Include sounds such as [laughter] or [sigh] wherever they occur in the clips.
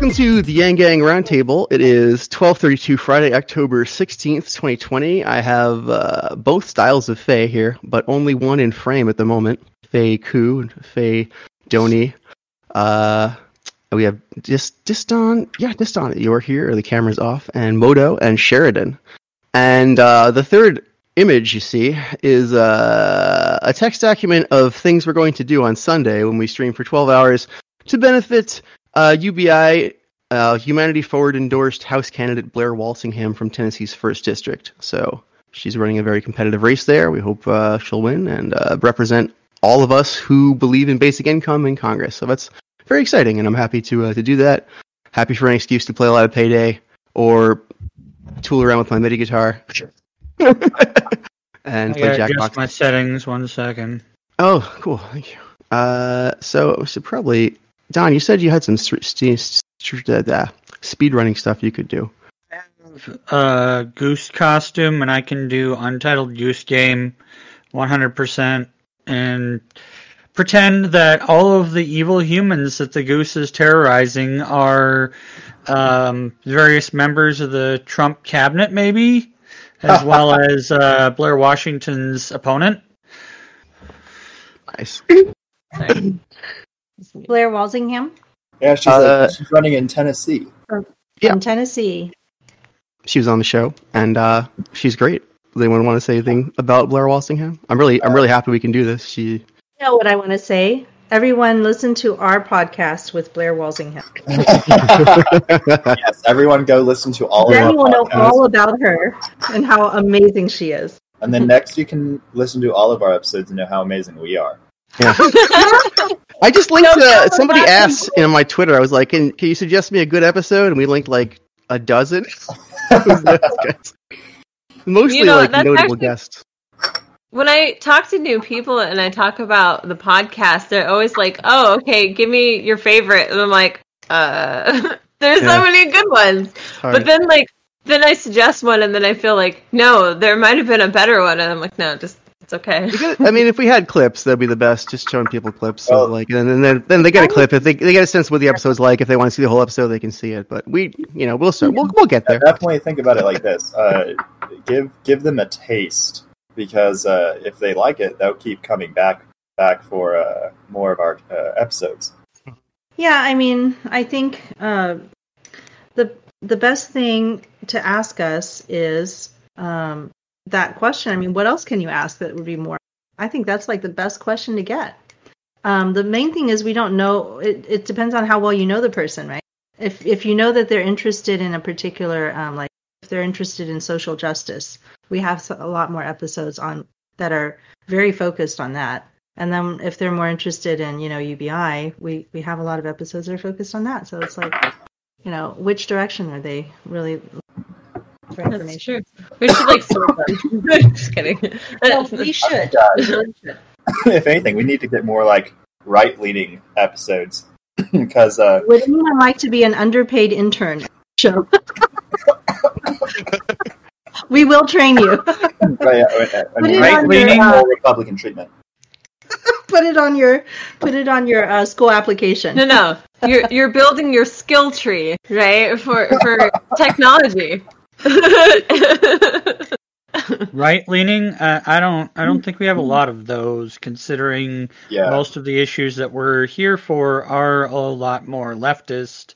welcome to the Yang Gang Roundtable. It is 12:32 Friday, October 16th, 2020. I have uh, both styles of Faye here, but only one in frame at the moment. Faye Ku and Faye Doni. Uh, we have just Diston, yeah, Diston. You're here. The camera's off, and Modo and Sheridan. And uh, the third image you see is uh, a text document of things we're going to do on Sunday when we stream for 12 hours to benefit uh, UBI, uh, Humanity Forward endorsed House candidate Blair Walsingham from Tennessee's first district. So she's running a very competitive race there. We hope uh, she'll win and uh, represent all of us who believe in basic income in Congress. So that's very exciting, and I'm happy to uh, to do that. Happy for an excuse to play a lot of Payday or tool around with my MIDI guitar. [laughs] and I play Jackbox. my settings. One second. Oh, cool. Thank you. Uh, so we should probably Don. You said you had some st- st- st- uh, speed running stuff you could do. I have uh, goose costume, and I can do Untitled Goose Game, 100%, and pretend that all of the evil humans that the goose is terrorizing are um, various members of the Trump cabinet, maybe, as [laughs] well as uh, Blair Walsingham's opponent. Nice. [laughs] [laughs] Blair Walsingham Yeah, she's, Uh, like, she's running in Tennessee. Yeah. from Tennessee. She was on the show, and uh, she's great. Does anyone want to say anything about Blair Walsingham? I'm really, I'm really happy we can do this. She, You know what I want to say? Everyone, listen to our podcast with Blair Walsingham. [laughs] [laughs] yes, everyone go listen to all of Then you will know all about her and how amazing she is. And then next you can listen to all of our episodes and know how amazing we are. [laughs] I just linked. No, uh, somebody asked in my Twitter. I was like, "Can, can you suggest me a good episode?" And we linked like a dozen. [laughs] [laughs] Mostly You know, like notable actually- guests. when I talk to new people and I talk about the podcast, they're always like, "Oh, okay, give me your favorite," and I'm like, "Uh, [laughs] there's Yeah. so many good ones." But then, like, then I suggest one, and then I feel like, no, there might have been a better one, and I'm like, no, just it's okay. You get- I mean, if we had clips, that'd be the best. Just showing people clips. So Well- like, and then then, then they get a clip. If they they get a sense of what the episode's like, if they want to see the whole episode, they can see it. But we, you know, we'll start. We'll we'll get there. Definitely think about it like this: uh, give give them a taste because uh, if they like it, they'll keep coming back back for uh, more of our uh, episodes. Yeah, I mean, I think uh, the the best thing to ask us is um, that question. I mean, what else can you ask that would be more? I think that's like the best question to get. Um, the main thing is we don't know. It, it depends on how well you know the person, right? If if you know that they're interested in a particular, um, like if they're interested in social justice, we have a lot more episodes on that are very focused on that. And then if they're more interested in, you know, UBI, we we have a lot of episodes that are focused on that. So it's like, you know, which direction are they really for That's information? true. We should like sort them. [laughs] [laughs] just kidding. Well, [laughs] we should. We really should. if anything, we need to get more like right leaning episodes because uh, Would anyone like to be an underpaid intern? Show. we will train you. right, I Put mean, it right on leaning uh, or Republican treatment. put it on your put it on your uh, school application. No, no, you're you're building your skill tree, right? For for technology. [laughs] Right leaning. Uh, I don't. I don't think we have a lot of those, considering Yeah, most of the issues that we're here for are a lot more leftist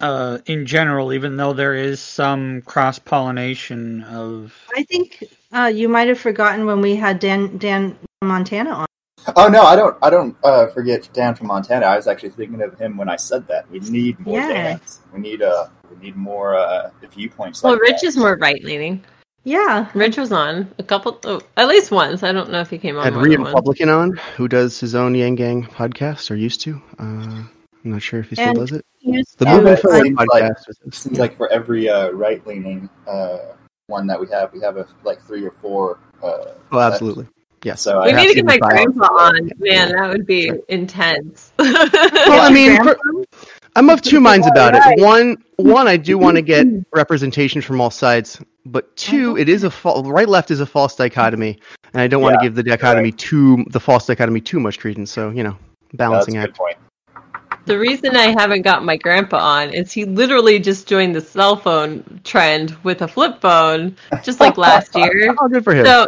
uh, in general, even though there is some cross pollination of. I think uh, you might have forgotten when we had Dan Dan Montana on. Oh no, I don't. I don't uh, forget Dan from Montana. I was actually thinking of him when I said that. We need more Yeah. Dans. We need uh, we need more uh, viewpoints. well, like Rich that. is more right leaning. Yeah, Rich was on a couple, oh, at least once. I don't know if he came on had more Reed than once. Republican on, who does his own Yang Gang podcast or used to. Uh, I'm not sure if he still And- does it. The to- Movement it Forward seems like- podcast. was It his. seems like for every uh, right leaning uh, one that we have, we have a, like three or four. Uh, oh, absolutely. Yes. so We I need to get my grandpa on. Man, that would be intense. [laughs] Well, I mean, for, I'm of two minds about it. One, one, I do want to get [laughs] representation from all sides, but two, it is a fa- right left is a false dichotomy, and I don't want to Yeah, give the dichotomy too the false dichotomy too much credence. So you know, that's balancing a good act. point. the reason I haven't got my grandpa on is he literally just joined the cell phone trend with a flip phone, just like [laughs] last year. Oh, good for him. So,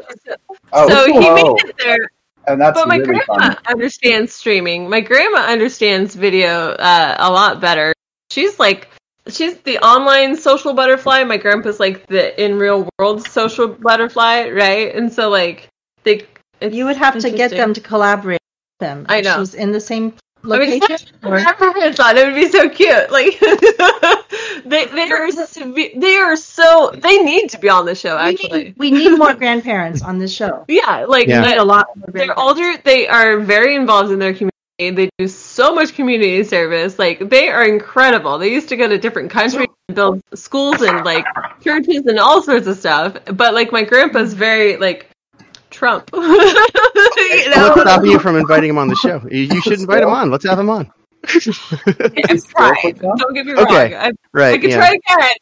Oh, so he whoa. made it there. and that's but my really grandma fun. understands streaming. My grandma understands video uh, a lot better. She's like, she's the online social butterfly. My grandpa's like the in real world social butterfly, right? And so like they. You would have to get them to collaborate with them. I know. She's in the same I mean, location. [laughs] or- I never thought it would be so cute. Like [laughs] they they are they are so they need to be on the show we, actually. need, we need more [laughs] grandparents on this show. Yeah, like Yeah. We need a lot more they're older. They are very involved in their community. They do so much community service. Like they are incredible. They used to go to different countries and build schools and like churches and all sorts of stuff. But like my grandpa's very like Trump. [laughs] you know? What's stopping you from inviting him on the show? You, you should invite him on. Let's have him on. I've [laughs] tried. Don't get me wrong. Okay. I, I could Yeah. try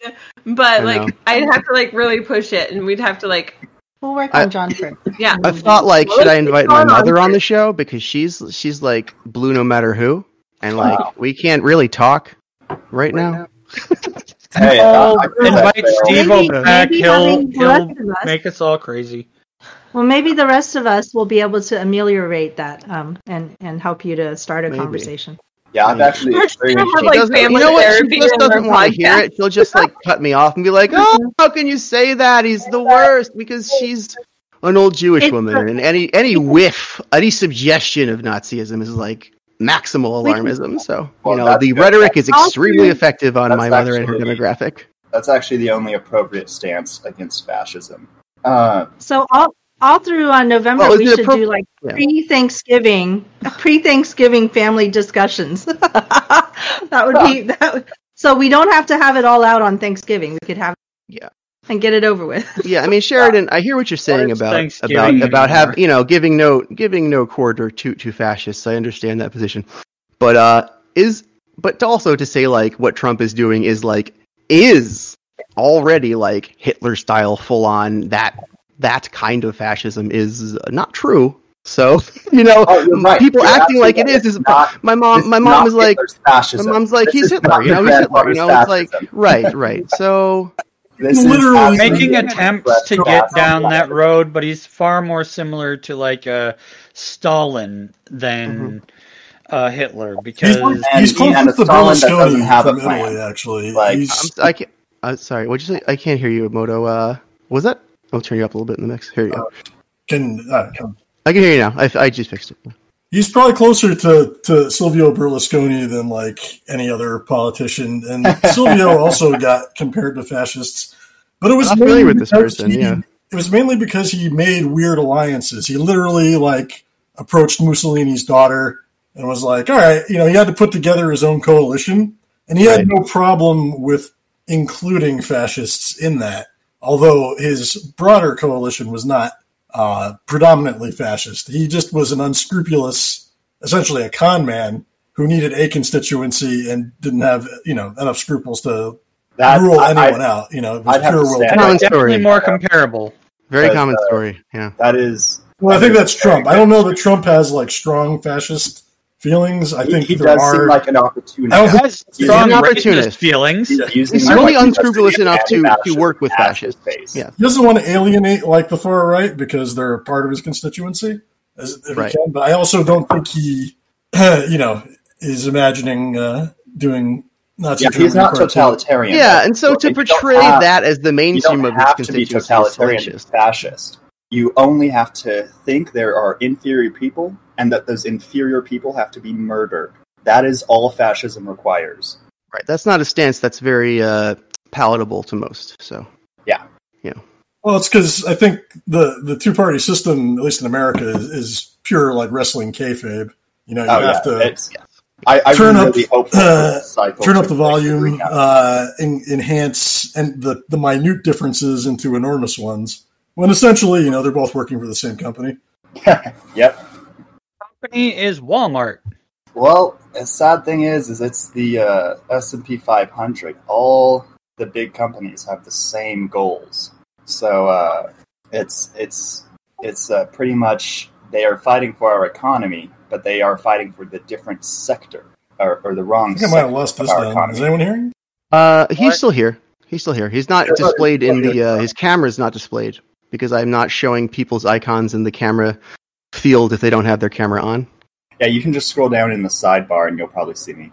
again, but I like know. I'd have to like really push it, and we'd have to like We'll work I- on John first. [laughs] yeah. I thought like, Well, should I invite my going on mother on the show because she's she's like blue no matter who, and like we can't really talk right now. Hey, Oh, I- I oh, feel invite. Steve back. maybe He'll he'll rest of us- make us all crazy. Well, maybe the rest of us will be able to ameliorate that um, and and help you to start a Maybe. conversation. Yeah, I've actually We're just gonna experienced have, She like, doesn't- family you know what? She just on doesn't want to hear it. She'll just like cut me off and be like, "Oh, how can you say that? He's the worst." Because she's an old Jewish It's woman, and any any whiff, any suggestion of Nazism is like maximal alarmism. So Well, you know, that's the good. rhetoric is extremely effective on That's my mother and her demographic. that's actually the only appropriate stance against fascism. Uh, So all all through on November Well, we should appro- do like Yeah. pre Thanksgiving pre Thanksgiving family discussions. [laughs] that would be that. Would, so we don't have to have it all out on Thanksgiving. We could have Yeah. and get it over with. Yeah, I mean Sheridan, I hear what you're saying it's about Thanksgiving about about have you know giving no giving no quarter to to fascists. I understand that position, but uh, is but also to say like what Trump is doing is like is already like Hitler style full on that that kind of fascism is not true. So [laughs] you know, oh, right. people You're acting like it absolutely is is not- my mom. My mom is like. Fascism. My mom's like, This he's Hitler, not you know, he's Hitler, you know, grandfather's it's like, right, right. So, [laughs] This is Literally absolutely Making Making attempts to get down that road, but he's far more similar to like uh, Stalin than uh, Hitler because He's, And he's he- close to the Stalin that doesn't Berlusconi have a from plan. Italy, actually. Like, He's- I'm, I can't. Uh, sorry, what'd you say? I can't hear you, Moto. Uh, was that? I'll turn you up a little bit in the mix. Here you go. can, uh, can- I can hear you now. I, I just fixed it. he's probably closer to, to Silvio Berlusconi than like any other politician. And [laughs] Silvio also got compared to fascists, but it was I'm familiar mainly with this person, he- yeah. It was mainly because he made weird alliances. He literally like approached Mussolini's daughter and was like, "All right, you know, he had to put together his own coalition, and he Right. had no problem with including fascists in that." Although his broader coalition was not uh, predominantly fascist, he just was an unscrupulous, essentially a con man who needed a constituency and didn't have you know enough scruples to that, rule I- I- anyone out. You know, it was I'd pure to will. Common story. more comparable. Very But, common uh, story. Yeah. that is. Well, I think that's Trump. I don't know that Trump has like strong fascist feelings. I He, think he there does are. seem like an opportunist. I don't Has strong an opportunist. feelings. He's, using He's really unscrupulous enough to- to work with fascists. Yeah. he doesn't want to alienate like the far right because they're part of his constituency, as if Right. he can. But I also don't think he, [clears throat] you know, is imagining uh, doing Nazi. Yeah, he's not totalitarian. Yeah, and so to portray have- that as the mainstream of his have to be constituency is totalitarian and salacious. fascist. You only have to think there are inferior people and that those inferior people have to be murdered. That is all fascism requires. Right. That's not a stance that's very uh, palatable to most. So, yeah. Yeah. Well, it's because I think the the two party system, at least in America, is, is pure like wrestling kayfabe. You know, you Oh, have yeah. to It's, I, I Turn up, really hope uh, that cycle turn up the volume, uh, en- enhance and the, the minute differences into enormous ones. When essentially, you know, they're both working for the same company. [laughs] yep. Company is Walmart. Well, the sad thing is, is it's the uh, S and P 500. All the big companies have the same goals, so uh, it's it's it's uh, pretty much they are fighting for our economy, but they are fighting for the different sector or, or the wrong. I think I might have sector lost this down. economy. Is anyone hearing? Uh, he's What? still here. He's still here. He's not displayed in the. Uh, his camera's not displayed because I'm not showing people's icons in the camera field if they don't have their camera on. Yeah, you can just scroll down in the sidebar and you'll probably see me.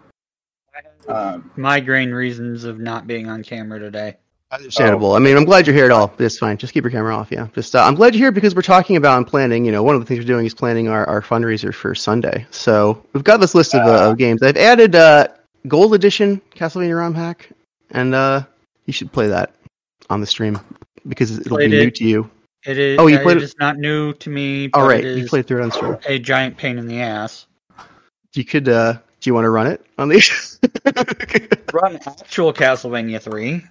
Um, Migraine reasons of not being on camera today. Understandable. I mean, I'm glad you're here at all. It's fine. Just keep your camera off. Yeah. Just uh, I'm glad you're here because we're talking about and planning. You know, one of the things we're doing is planning our, our fundraiser for Sunday. So we've got this list of, uh, of games. I've added uh, Gold Edition Castlevania ROM hack, and uh, you should play that on the stream because it'll be it. new to you. It is. Oh, you played it it- is not new to me. All right, it you played through it on stream. a giant pain in the ass. You could. Uh, do you want to run it on the? [laughs] Run actual Castlevania three.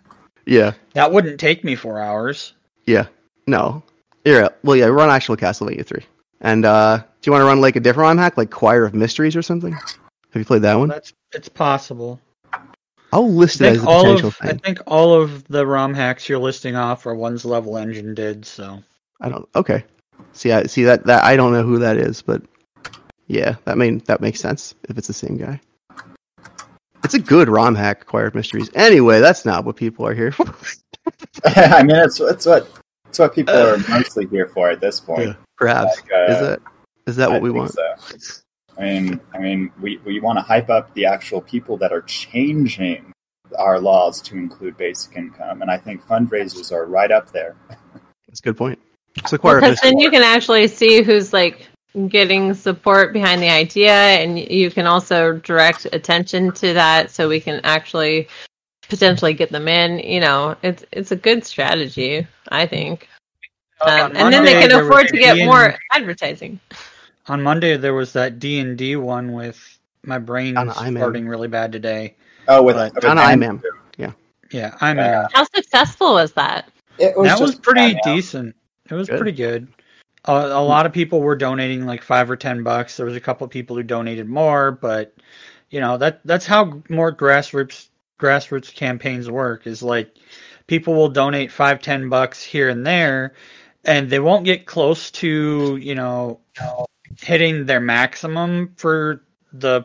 yeah. That wouldn't take me four hours. Yeah. No. Yeah. Well, yeah. Run actual Castlevania three. And uh, do you want to run like a different ROM hack, like Choir of Mysteries or something? Have you played that one? That's it's possible. I'll list it as think a all potential of I think all of the ROM hacks you're listing off are ones Level Engine did. So I don't. Okay. See, I see that that I don't know who that is, but yeah, that mean that makes sense if it's the same guy. It's a good ROM hack, Acquired Mysteries. Anyway, that's not what people are here for. [laughs] I mean, it's it's what it's what people are mostly here for at this point. Yeah, Perhaps Like, uh, is that is that I what we think want? so. I mean, I mean, we, we want to hype up the actual people that are changing our laws to include basic income, and I think fundraisers are right up there. That's a good point. So Choir Because then you can actually see who's like getting support behind the idea, and you can also direct attention to that, so we can actually potentially get them in. You know, it's it's a good strategy, I think. Um, and then they can afford to get more advertising. On Monday there was that D and D one with my brain Donna Imam. starting really bad today. Oh, with, But with Donna Andrew. Imam. Yeah, I'm Yeah. How successful was that? It was that was pretty decent. It was Good. pretty good. A, a lot of people were donating like five or ten bucks. There was a couple of people who donated more, but you know that that's how more grassroots grassroots campaigns work. Is like people will donate five ten bucks here and there, and they won't get close to you know hitting their maximum for the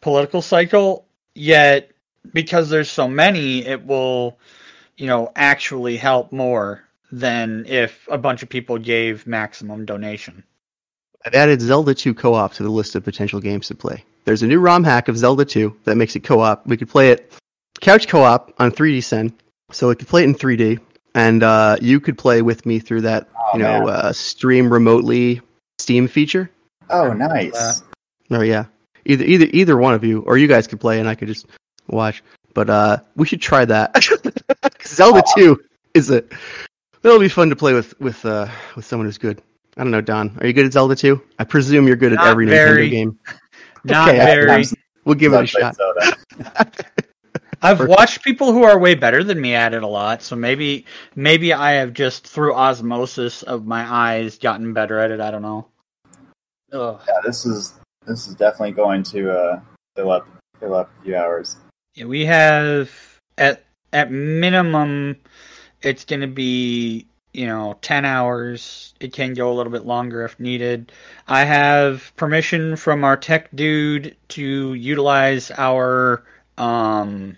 political cycle yet because there's so many it will you know actually help more than if a bunch of people gave maximum donation I've added Zelda 2 co-op to the list of potential games to play. There's a new ROM hack of Zelda 2 that makes it co-op. We could play it couch co-op on 3D Sen, so we could play it in 3D, and uh, you could play with me through that, Oh, you know, uh, stream remotely Steam feature. Oh, nice. Oh yeah, either either either one of you, or you guys could play, and I could just watch. But uh, we should try that. [laughs] Zelda 2 is a that'll be fun to play with with uh, with someone who's good. I don't know, Don. Are you good at Zelda 2? I presume you're good at every very. Nintendo game. not Okay, very Sometimes We'll give it a play shot. [laughs] I've For- watched people who are way better than me at it a lot so maybe maybe i have just through osmosis of my eyes gotten better at it i don't know Ugh. Yeah, this is this is definitely going to uh, fill up fill up a few hours. Yeah, we have at at minimum it's going to be you know 10 hours it can go a little bit longer if needed i have permission from our tech dude to utilize our um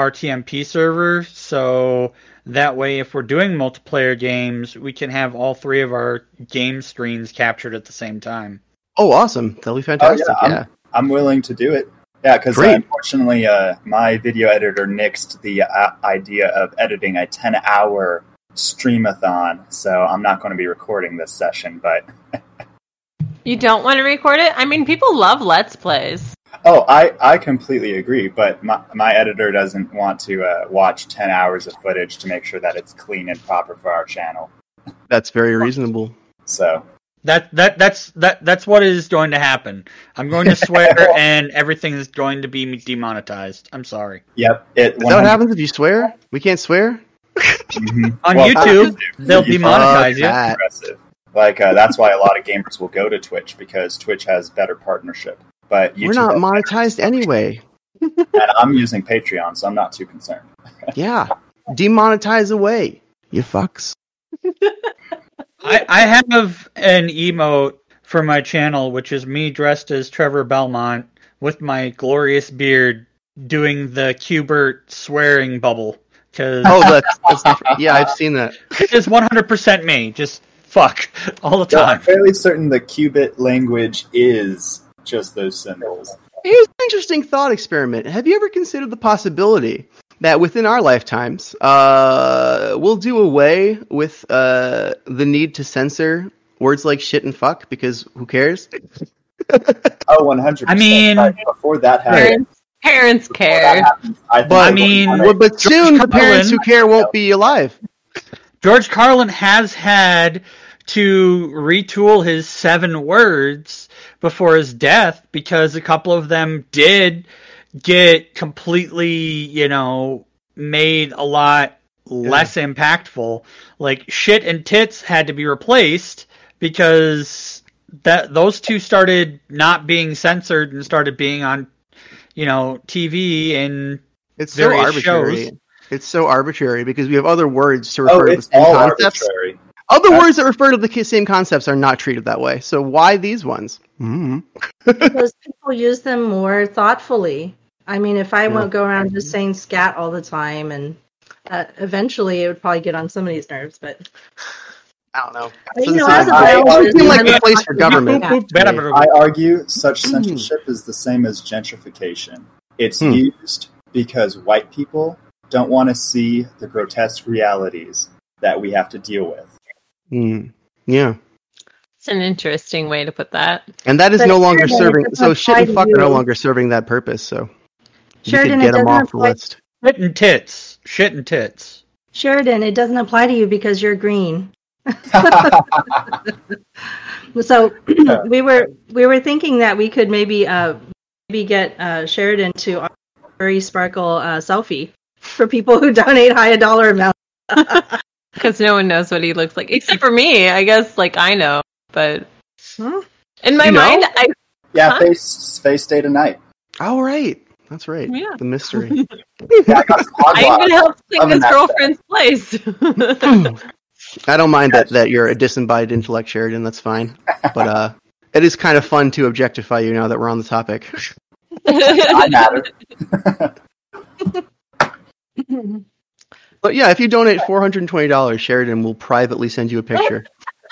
rtmp server so that way if we're doing multiplayer games we can have all three of our game screens captured at the same time Oh, awesome! That'll be fantastic. I'm- yeah. I'm willing to do it. Yeah, because uh, unfortunately, uh, my video editor nixed the uh, idea of editing a 10 hour streamathon, so I'm not going to be recording this session. But [laughs] You don't want to record it? I mean, people love Let's Plays. Oh, I, I completely agree. But my, my editor doesn't want to uh, watch 10 hours of footage to make sure that it's clean and proper for our channel. That's very reasonable. So That that that's that that's what is going to happen. I'm going to swear, [laughs] and everything is going to be demonetized. I'm sorry. yep, it. Is that what happens if you swear? We can't swear. Mhm. [laughs] On Well, YouTube, they'll you- demonetize you. that. aggressive. Like uh, that's why a lot of gamers will go to Twitch because Twitch has better partnership. But YouTube We're not has- monetized anyway. and I'm using Patreon, so I'm not too concerned. [laughs] Yeah, demonetize away, you fucks. I I have an emote for my channel, which is me dressed as Trevor Belmont with my glorious beard doing the Q*bert swearing bubble because Oh, that's, that's different. yeah, I've seen that. [laughs] it is 100% me. Just fuck all the Yeah, I'm fairly certain the Q*bert language is just those symbols. Here's an interesting thought experiment. Have you ever considered the possibility that within our lifetimes, uh, we'll do away with uh, the need to censor words like shit and fuck because who cares? Oh, 100%. I mean- Right, before that happens, Parents, parents care. happens, I, But- I mean- Well, but soon the parents who care won't be alive. George Carlin has had to retool his seven words before his death because a couple of them did get completely, you know, made a lot less impactful. Like shit and tits had to be replaced because that those two started not being censored and started being on, you know, TV and It's so arbitrary. shows. It's so arbitrary because we have other words to refer Oh, to the same concepts. arbitrary. Other That's- words that refer to the same concepts are not treated that way. So why these ones? mm because people use them more thoughtfully. I mean, if I Yeah. won't go around just saying scat all the time, and uh, eventually it would probably get on somebody's nerves. But I don't know. But, you know, as a like- I- it doesn't seem like I'm a place for government. about Better- to me. I argue such Mm. censorship is the same as gentrification. It's Hmm. used because white people don't want to see the grotesque realities that we have to deal with. Mm. Yeah. It's an interesting way to put that. And that is But no longer Sheridan, serving. So shit apply and to fuck are no longer serving that purpose. So Sheridan, could it get them doesn't off the apply- list. shit and tits. Shit and tits. Sheridan, it doesn't apply to you because you're green. [laughs] So [clears throat] we were we were thinking that we could maybe uh maybe get uh Sheridan to our furry sparkle uh, selfie for people who donate high a dollar amount. [laughs] Because no one knows what he looks like. Except for me. I guess, like, I know. But Huh? in my You know? mind, I. yeah, Huh? face face day tonight. Oh right, that's right. Yeah. The mystery. [laughs] Yeah, I got some hot I even helped take his that girlfriend's place. [laughs] I don't mind that [laughs] that you're a disembodied intellect, Sheridan. That's fine. But uh, it is kind of fun to objectify you now that we're on the topic. I matter. But yeah, if you donate four hundred and twenty dollars, Sheridan will privately send you a picture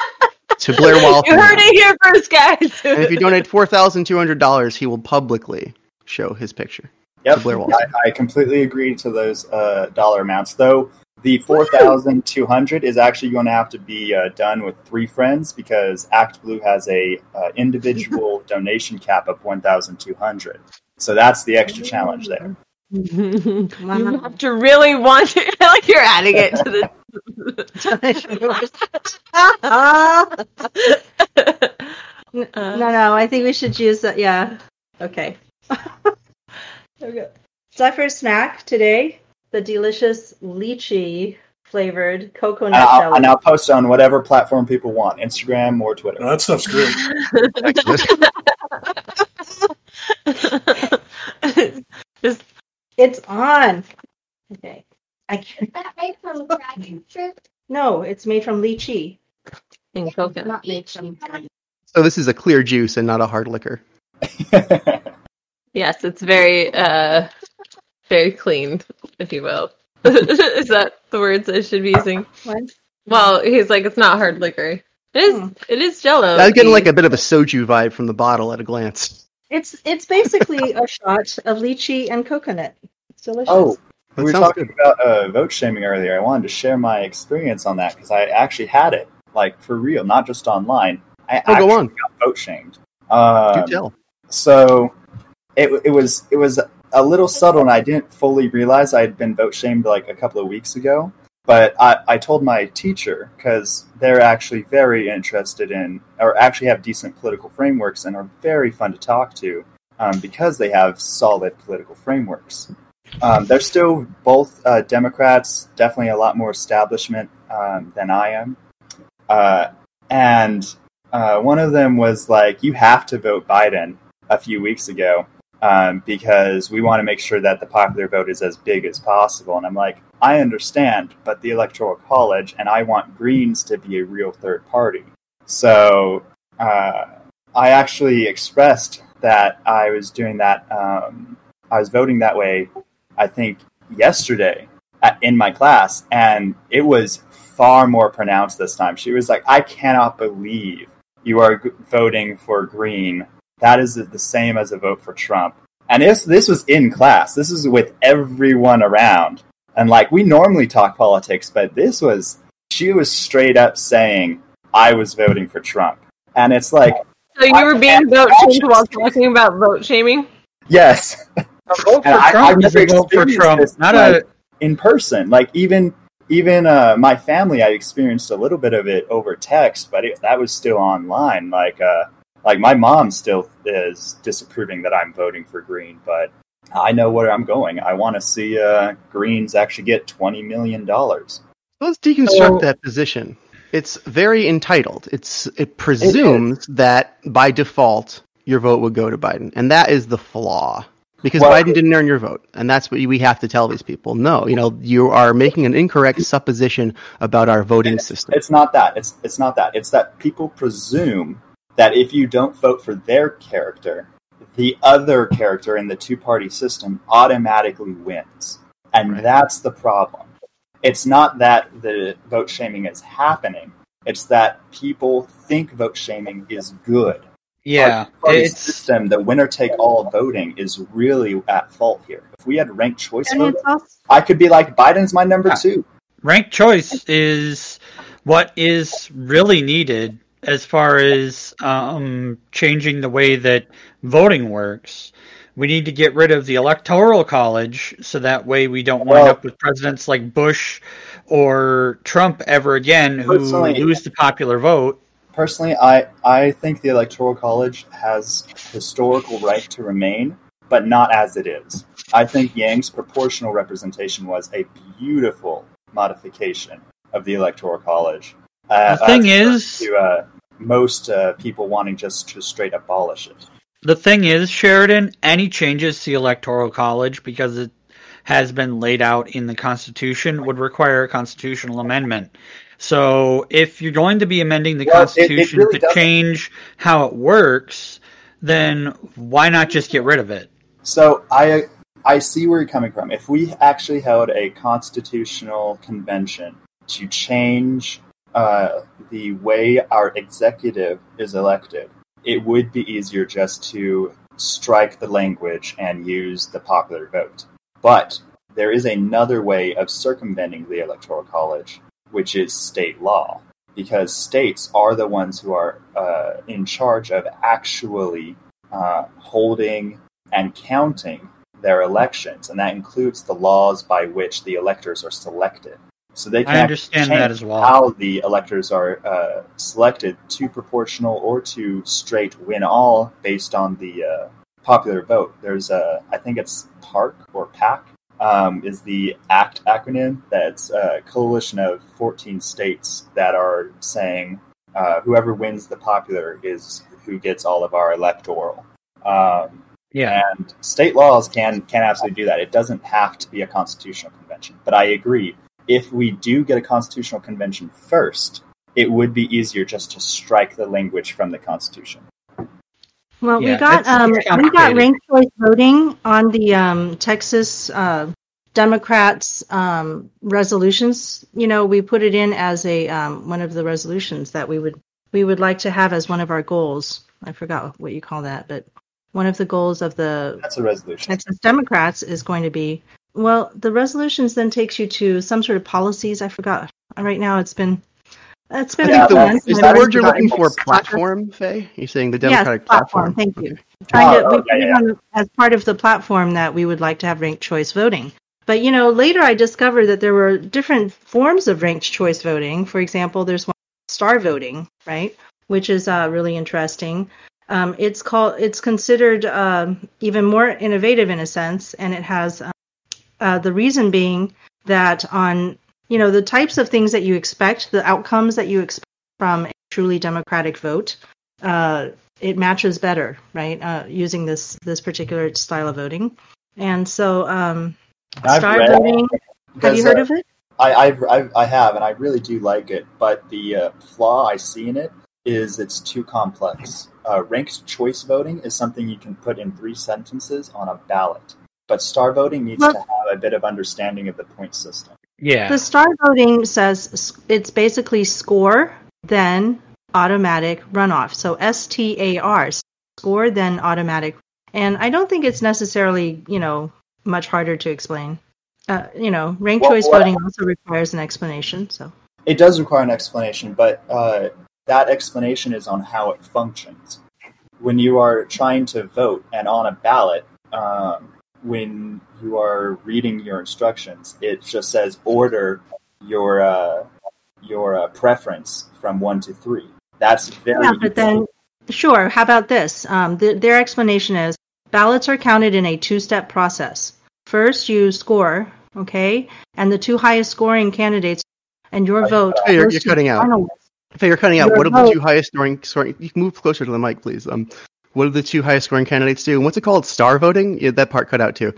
[laughs] to Blair Walton. you heard it here first, guys. And if you donate four thousand two hundred dollars, he will publicly show his picture. Yep, Blair Walton. I, I completely agree to those uh, dollar amounts. Though the four thousand two hundred is actually going to have to be uh, done with three friends because ActBlue has a uh, individual [laughs] donation cap of one thousand two hundred. So that's the extra challenge there. Mm-hmm. you have to really want to. I [laughs] like you're adding it to the. [laughs] [laughs] Uh. no, no, I think we should use that. Yeah. Okay. okay. So our first snack today, the delicious lychee flavored coconut And I'll, jelly. and I'll post on whatever platform people want, Instagram or Twitter. No, that stuff's great. Just It's on. Okay. I can't. that made from [laughs] dragon fruit? No, it's made from lychee. in coconut. Not made from. So this is a clear juice and not a hard liquor. [laughs] Yes, it's very, uh, very clean, if you will. [laughs] Is that the words I should be using? What? Well, he's like, it's not hard liquor. It is. Hmm. It is Jello. I was getting like a bit of a soju vibe from the bottle at a glance. It's it's basically a [laughs] shot of lychee and coconut. It's delicious. oh, That we were talking good. about uh, vote shaming earlier. I wanted to share my experience on that because I actually had it, like for real, not just online. I Oh, actually go on. got vote shamed. Um, Do tell. so it, it was it was a little subtle and i didn't fully realize i had been vote shamed like a couple of weeks ago but i, I told my teacher because they're actually very interested in or actually have decent political frameworks and are very fun to talk to um, because they have solid political frameworks um, they're still both uh, democrats definitely a lot more establishment um, than i am uh, and uh, one of them was like you have to vote biden a few weeks ago um, because we want to make sure that the popular vote is as big as possible. And I'm like, I understand, but the Electoral College and I want Greens to be a real third party. So uh, I actually expressed that I was doing that. Um, I was voting that way. I think yesterday at, in my class, and it was far more pronounced this time. She was like, "I cannot believe you are g- voting for Green. That is the same as a vote for Trump." And this this was in class. This is with everyone around, and like we normally talk politics, but this was she was straight up saying, "I was voting for Trump," and it's like, So you were being vote shamed while talking about vote shaming? yes. A vote for And I- Trump I've never vote for Trump, this, not like- a. in person. Like even even uh, my family, I experienced a little bit of it over text, but it, that was still online. Like uh, like my mom still is disapproving that I'm voting for Green, but I know where I'm going. I want to see uh, Greens actually get twenty million dollars. Let's deconstruct So- that position. It's very entitled. It's it presumes that by default your vote would go to Biden, and that is the flaw. Because Well- Biden didn't earn your vote, and that's what we have to tell these people. No, you know, you are making an incorrect supposition about our voting system. It's not that. It's it's not that. It's that people presume that if you don't vote for their character, the other character in the two party system automatically wins. And Right. that's the problem. It's not that the vote shaming is happening. It's that people think vote shaming is good. Yeah, Our party it's system, the winner take all voting, is really at fault here. If we had ranked choice And voting, also I could be like Biden's my number Yeah. two. ranked choice is what is really needed as far as um, changing the way that voting works. We need to get rid of the electoral college so that way we don't wind Well- up with presidents like Bush or Trump ever again who lose the popular vote. Personally, I, I think the Electoral College has historical right to remain, but not as it is. I think Yang's proportional representation was a beautiful modification of the Electoral College. Uh, The thing is- to uh, most uh, people wanting just to straight abolish it. The thing is, Sheridan, any changes to the Electoral College, because it has been laid out in the Constitution, would require a constitutional amendment. So, if you're going to be amending the Well, it- it Constitution really to doesn't. change how it works, then why not just get rid of it? So I I see where you're coming from. If we actually held a constitutional convention to change uh, the way our executive is elected, it would be easier just to strike the language and use the popular vote. But there is another way of circumventing the electoral college, which is state law, because states are the ones who are uh, in charge of actually uh, holding and counting their elections, and that includes the laws by which the electors are selected. So they can I understand that as well. how the electors are uh, selected to proportional or to straight win all based on the uh, popular vote. There's a, I think it's PARC or PAC um, is the ACT acronym. That's a coalition of 14 states that are saying uh, whoever wins the popular is who gets all of our electoral. Um, Yeah. and state laws can can absolutely do that. It doesn't have to be a constitutional convention. But I agree. If we do get a constitutional convention first, it would be easier just to strike the language from the Constitution. Well, we got um, we got ranked choice voting on the um, Texas uh, Democrats um, resolutions. You know, we put it in as a um, one of the resolutions that we would we would like to have as one of our goals. I forgot what you call that, but one of the goals of the That's a resolution. Texas Democrats is going to be well, the resolutions then takes you to some sort of policies. I forgot. Right now, it's been it's been Yeah, a few that's- months. Is and the word you're looking for platform, Faye? You're saying the Yes, Democratic platform. platform. Thank you. Trying to, Oh, we yeah, yeah. on as part of the platform that we would like to have ranked choice voting. But you know, later I discovered that there were different forms of ranked choice voting. For example, there's one star voting, right, which is uh, really interesting. Um, it's called. It's considered um, even more innovative in a sense, and it has um, uh, the reason being that on you know the types of things that you expect, the outcomes that you expect from a truly democratic vote. Uh, it matches better, right? Uh, using this this particular style of voting, and so um, star voting. Have you heard of it? I, I've, I've, I have, and I really do like it. But the uh, flaw I see in it is it's too complex. uh, ranked choice voting is something you can put in three sentences on a ballot, but star voting needs Well- to have a bit of understanding of the point system. Yeah. The star voting says it's basically score, then automatic runoff. So S T A R, score, then automatic. And I don't think it's necessarily, you know, much harder to explain. Uh, you know, ranked Well, choice what- voting also requires an explanation. So It does require an explanation, but uh, that explanation is on how it functions. When you are trying to vote and on a ballot, um, when you are reading your instructions, it just says order your uh, your uh, preference from one to three. That's very yeah, but then sure. How about this? Um, th- their explanation is ballots are counted in a two-step process. First, you score, okay, and the two highest scoring candidates, and your vote. Hey, you're- you're cutting out. final list. If you're cutting out, Your what are the two highest scoring? Sorry, you can move closer to the mic, please. Um, what do the two highest scoring candidates do? And what's it called? Star voting? Yeah, that part cut out too.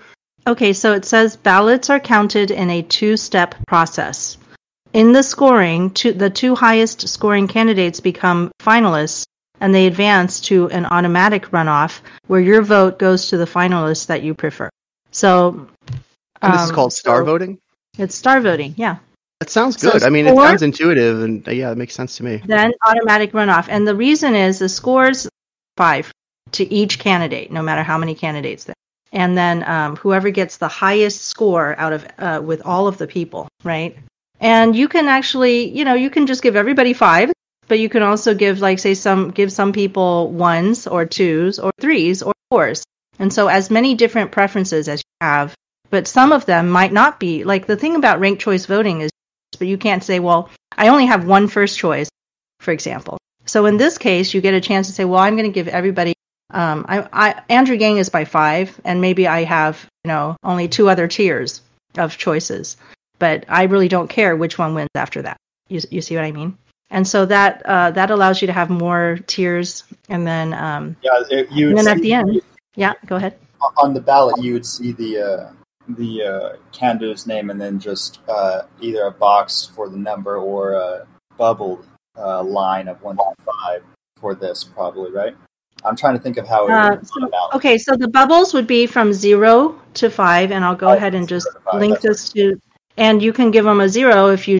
Okay, so it says ballots are counted in a two-step process. In the scoring, two, the two highest scoring candidates become finalists, and they advance to an automatic runoff where your vote goes to the finalist that you prefer. So, And this is um, called star so voting. It's star voting, yeah. That sounds so good. I mean, it sounds intuitive, and uh, yeah, it makes sense to me. Then automatic runoff, and the reason is the scores five to each candidate, no matter how many candidates there. And then um, whoever gets the highest score out of uh, with all of the people, right? And you can actually, you know, you can just give everybody five, but you can also give, like, say, some give some people ones or twos or threes or fours. And so, as many different preferences as you have, but some of them might not be. Like the thing about ranked choice voting is, but you can't say, well, I only have one first choice, for example. So in this case, you get a chance to say, well, I'm going to give everybody. Um, I, I, Andrew Yang is by five, and maybe I have, you know, only two other tiers of choices, but I really don't care which one wins after that. You, you see what I mean? And so that uh, that allows you to have more tiers, and then um, yeah, it, you and then at the end, yeah, go ahead. on the ballot, you would see the uh, the uh, candidate's name and then just uh, either a box for the number or a bubbled uh, line of one to five for this, probably right. I'm trying to think of how it Uh, works on a ballot. Okay, so the bubbles would be from zero to five, and I'll go Oh, ahead and just five, link this to, and you can give them a zero if you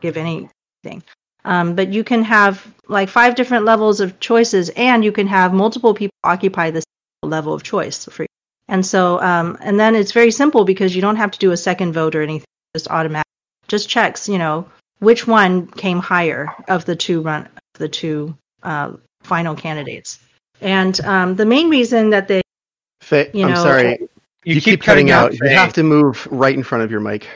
give anything. Um, but you can have like five different levels of choices, and you can have multiple people occupy this level of choice for you. And so, um, and then it's very simple because you don't have to do a second vote or anything; just automatic, just checks, you know, which one came higher of the two run, the two uh, final candidates. And um, the main reason that they Faye, You I'm know, sorry. You, keep, cutting, out. You have to move right in front of your mic.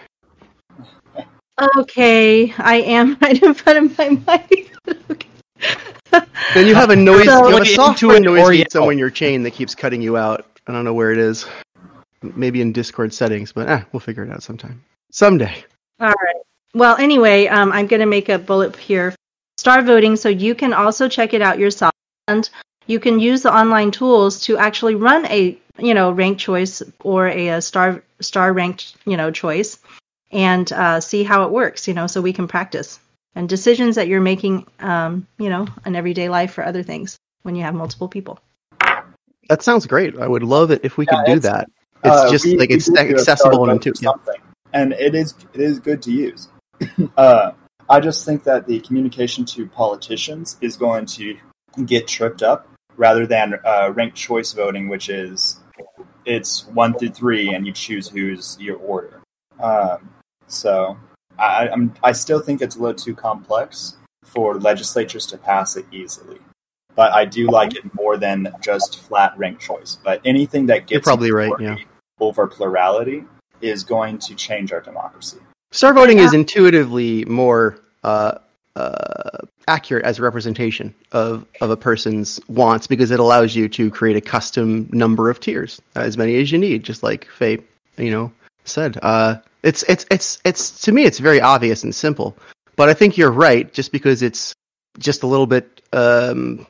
Okay, I am [laughs] right in front of my mic. okay. [laughs] Then you have a noise. So- you have a software noise Oreo. gate somewhere in your chain that keeps cutting you out. I don't know where it is. Maybe in Discord settings, but eh, we'll figure it out sometime. Someday. All right. Well, anyway, um, I'm going to make a bullet here. Star voting, so you can also check it out yourself, and you can use the online tools to actually run a you know ranked choice or a, a star star ranked you know choice, and uh, see how it works. You know, so we can practice and decisions that you're making. Um, you know, in everyday life for other things when you have multiple people. That sounds great. I would love it if we Yeah, could do that. It's Uh, just we- like we it's did do a accessible and intuitive. Yeah. and it is it is good to use. [laughs] uh, I just think that the communication to politicians is going to get tripped up rather than uh, ranked choice voting, which is it's one through three, and you choose who's your order. Um, so I, I'm I still think it's a little too complex for legislatures to pass it easily. But I do like it more than just flat ranked choice. But anything that You're gets probably right, majority over plurality is going to change our democracy. Star voting is intuitively more uh, uh, accurate as a representation of, of a person's wants because it allows you to create a custom number of tiers, as many as you need, just like Faye, you know, said. Uh, it's it's it's it's to me, it's very obvious and simple. But I think you're right, just because it's just a little bit um,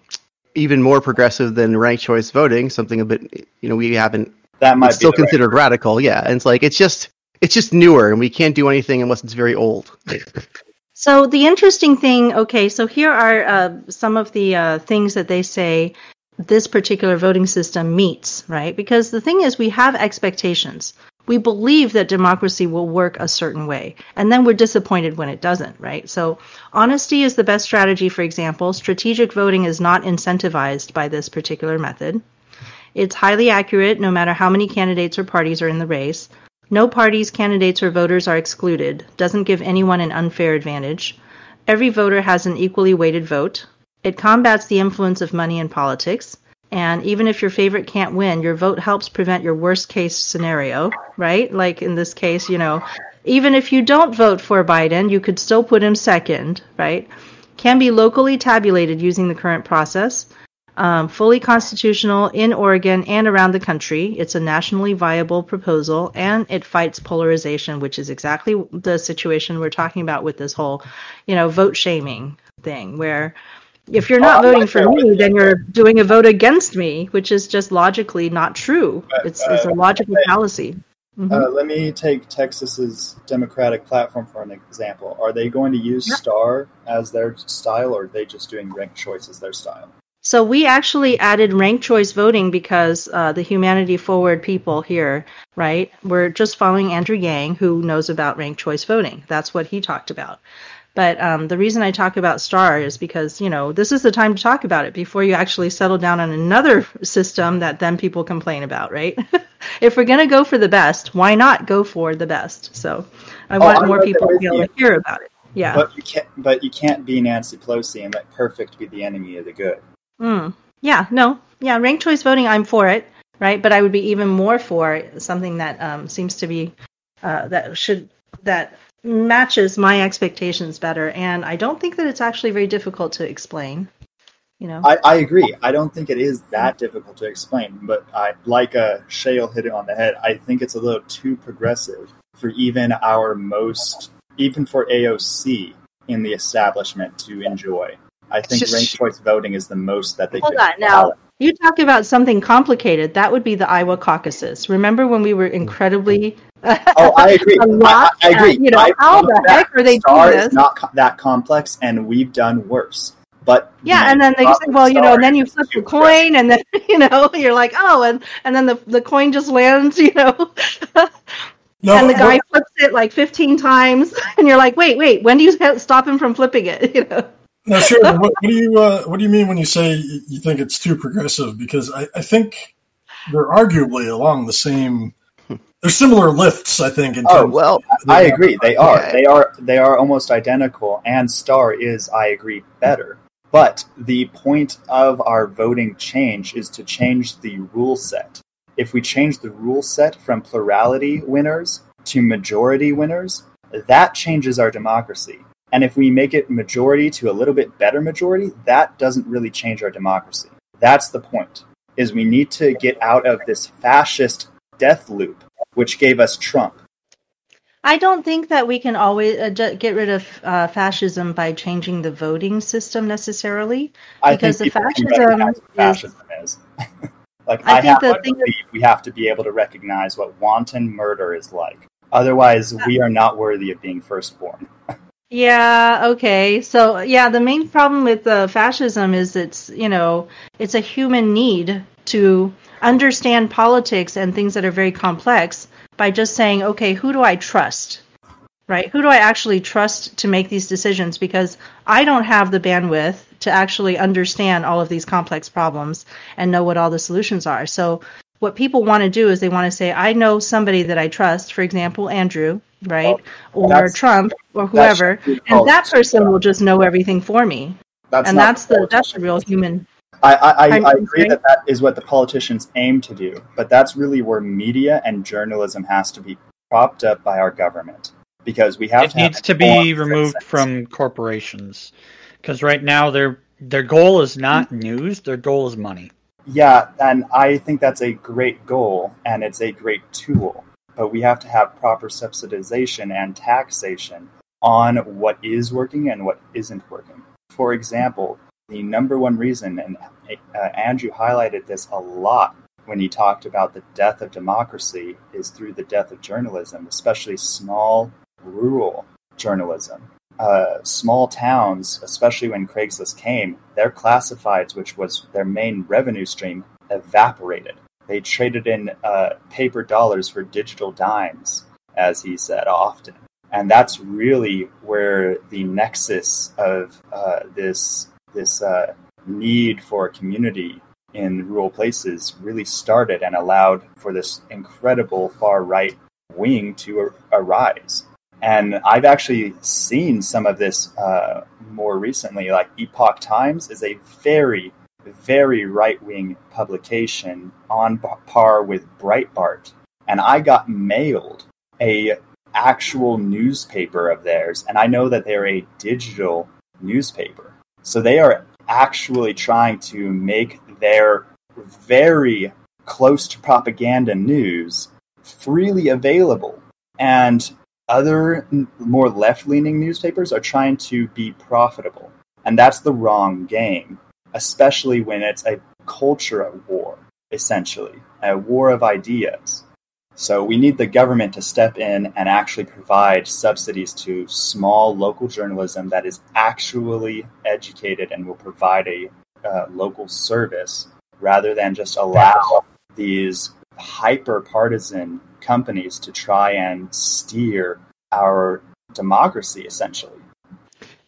even more progressive than ranked choice voting, something a bit you know we haven't That might still the right- considered radical, yeah. And it's like it's just it's just newer, and we can't do anything unless it's very old. [laughs] So the interesting thing, okay, so here are uh, some of the uh, things that they say this particular voting system meets, right? Because the thing is, we have expectations. We believe that democracy will work a certain way, and then we're disappointed when it doesn't, right? So, honesty is the best strategy, for example. Strategic voting is not incentivized by this particular method. It's highly accurate no matter how many candidates or parties are in the race. No parties, candidates, or voters are excluded, doesn't give anyone an unfair advantage. Every voter has an equally weighted vote. It combats the influence of money in politics. And even if your favorite can't win, your vote helps prevent your worst case scenario, right? Like in this case, you know, even if you don't vote for Biden, you could still put him second, right? Can be locally tabulated using the current process. Um, fully constitutional in Oregon and around the country. It's a nationally viable proposal and it fights polarization, which is exactly the situation we're talking about with this whole, you know, vote shaming thing, where if you're not Oh, voting for me, then you're doing a vote against me, which is just logically not true. But, It's, it's a uh, logical okay. fallacy. Mhm. Uh, let me take Texas's Democratic platform for an example. Are they going to use Yeah. Star as their style, or are they just doing ranked choice as their style? So we actually added ranked choice voting because uh, the humanity forward people here, right? We're just following Andrew Yang, who knows about ranked choice voting. That's what he talked about. But um, the reason I talk about STAR is because you know this is the time to talk about it before you actually settle down on another system that then people complain about, right? [laughs] if we're going to go for the best, why not go for the best? So I Oh, want I'm more people to be able to hear about it. Yeah. But you can't. But you can't be Nancy Pelosi and let perfect be the enemy of the good. Mm. Yeah, no. Yeah, ranked choice voting, I'm for it, right? But I would be even more for something that um, seems to be uh, that should that matches my expectations better. And I don't think that it's actually very difficult to explain. You know, I, I agree. I don't think it is that difficult to explain, but I like uh, Shale hit it on the head. I think it's a little too progressive for even our most, even for AOC in the establishment to enjoy. I think Just- ranked choice voting is the most that they Hold could on, now- you talk about something complicated. That would be the Iowa caucuses. Remember when we were incredibly Oh, I [laughs] agree. a lot, I, I agree. uh, you know, I how the heck are they Star doing is this? not co- that complex, and we've done worse. But Yeah, and then they say, well, you know, and then you flip the coin, and then [laughs] you know, you're like, oh, and and then the the coin just lands, [laughs] you know, No, and the guy flips it like 15 times, and you're like, wait, wait, when do you stop him from flipping it? You know, no, sure. What, what do you uh, What do you mean when you say you think it's too progressive? Because I, I think they're arguably along the same. They're similar lifts, I think. In Oh terms well, I agree. They are. Okay. They are. They are almost identical. And Star is, I agree, better. But the point of our voting change is to change the rule set. If we change the rule set from plurality winners to majority winners, that changes our democracy. And if we make it majority to a little bit better majority, that doesn't really change our democracy. That's the point. Is we need to get out of this fascist death loop, which gave us Trump. I don't think that we can always uh, get rid of uh, fascism by changing the voting system necessarily. I Because think the fascism recognize fascism is. [laughs] like I I, think have the to thing believe we have to be able to recognize what wanton murder is like. Otherwise, we are not worthy of being firstborn. [laughs] Yeah, okay. So, yeah, the main problem with uh, fascism is it's, you know, it's a human need to understand politics and things that are very complex by just saying, okay, who do I trust? Right? Who do I actually trust to make these decisions? Because I don't have the bandwidth to actually understand all of these complex problems and know what all the solutions are. So, what people want to do is they want to say, I know somebody that I trust, for example, Andrew, right? or Trump or whoever, and that person will just know everything for me. That's and that's the that's the real human. I, I, I, I'm agree sorry? that that is what the politicians aim to do, but that's really where media and journalism has to be propped up by our government because we have it to have needs to be removed citizens. from corporations because right now their their goal is not mm-hmm. news their goal is money Yeah, and I think that's a great goal and it's a great tool, but we have to have proper subsidization and taxation on what is working and what isn't working. For example, the number one reason, and uh, Andrew highlighted this a lot when he talked about the death of democracy, is through the death of journalism, especially small, rural journalism. uh, small towns, especially when Craigslist came, their classifieds, which was their main revenue stream, evaporated. They traded in uh, paper dollars for digital dimes, as he said often. And that's really where the nexus of uh, this this uh, need for community in rural places really started and allowed for this incredible far right wing to ar- arise. And I've actually seen some of this uh, more recently. Like Epoch Times is a very, very right wing publication on par with Breitbart. And I got mailed a actual newspaper of theirs, and I know that they're a digital newspaper. So they are actually trying to make their very close to propaganda news freely available. And other more left leaning newspapers are trying to be profitable. And that's the wrong game, especially when it's a culture at war, essentially, a war of ideas. So we need the government to step in and actually provide subsidies to small local journalism that is actually educated and will provide a uh, local service rather than just allow these hyper partisan companies to try and steer our democracy essentially.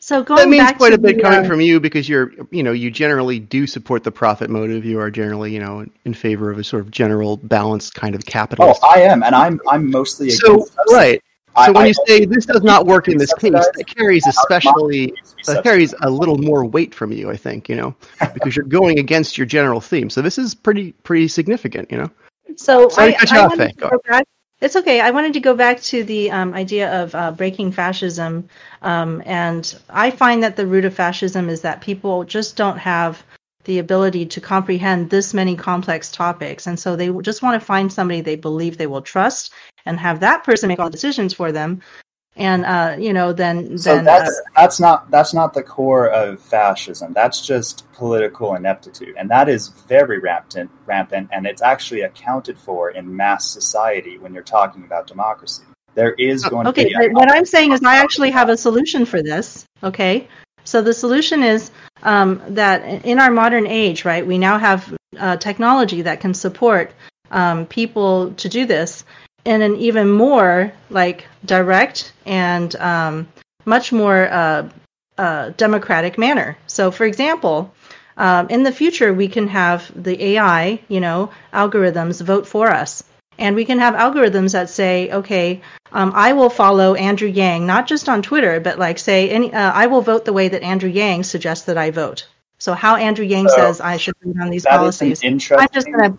So going That means back quite to a bit the, coming uh, from you because you're, you know, you generally do support the profit motive. You are generally, you know, in favor of a sort of general balanced kind of Oh. I am, and I'm I'm mostly so subsidies. right. I- So when I you don't say think this does not work in this case, subsidized. that carries especially Needs that carries a little more weight from you, I think, you know, because you're going against your general theme. So this is pretty pretty significant, you know. So Sorry I, to cut I off, wanted to Go go back. It's okay. I wanted to go back to the um, idea of uh, breaking fascism, um, and I find that the root of fascism is that people just don't have the ability to comprehend this many complex topics, and so they just want to find somebody they believe they will trust and have that person make all the decisions for them, and uh, you know, then So then that's uh, that's not that's not the core of fascism. That's just political ineptitude, and that is very rampant, rampant, and it's actually accounted for in mass society when you're talking about democracy. There is going to be Okay, what I'm saying is I actually have a solution for this. Okay, so the solution is um, that in our modern age, right, we now have uh, technology that can support um, people to do this in an even more like direct and um, much more uh, uh, democratic manner. So, for example, um, in the future, we can have the AI, you know, algorithms vote for us. And we can have algorithms that say, okay, um, I will follow Andrew Yang, not just on Twitter, but like say, any, uh, I will vote the way that Andrew Yang suggests that I vote. So how Andrew Yang So, says I should vote on these that is an policies. I'm just gonna,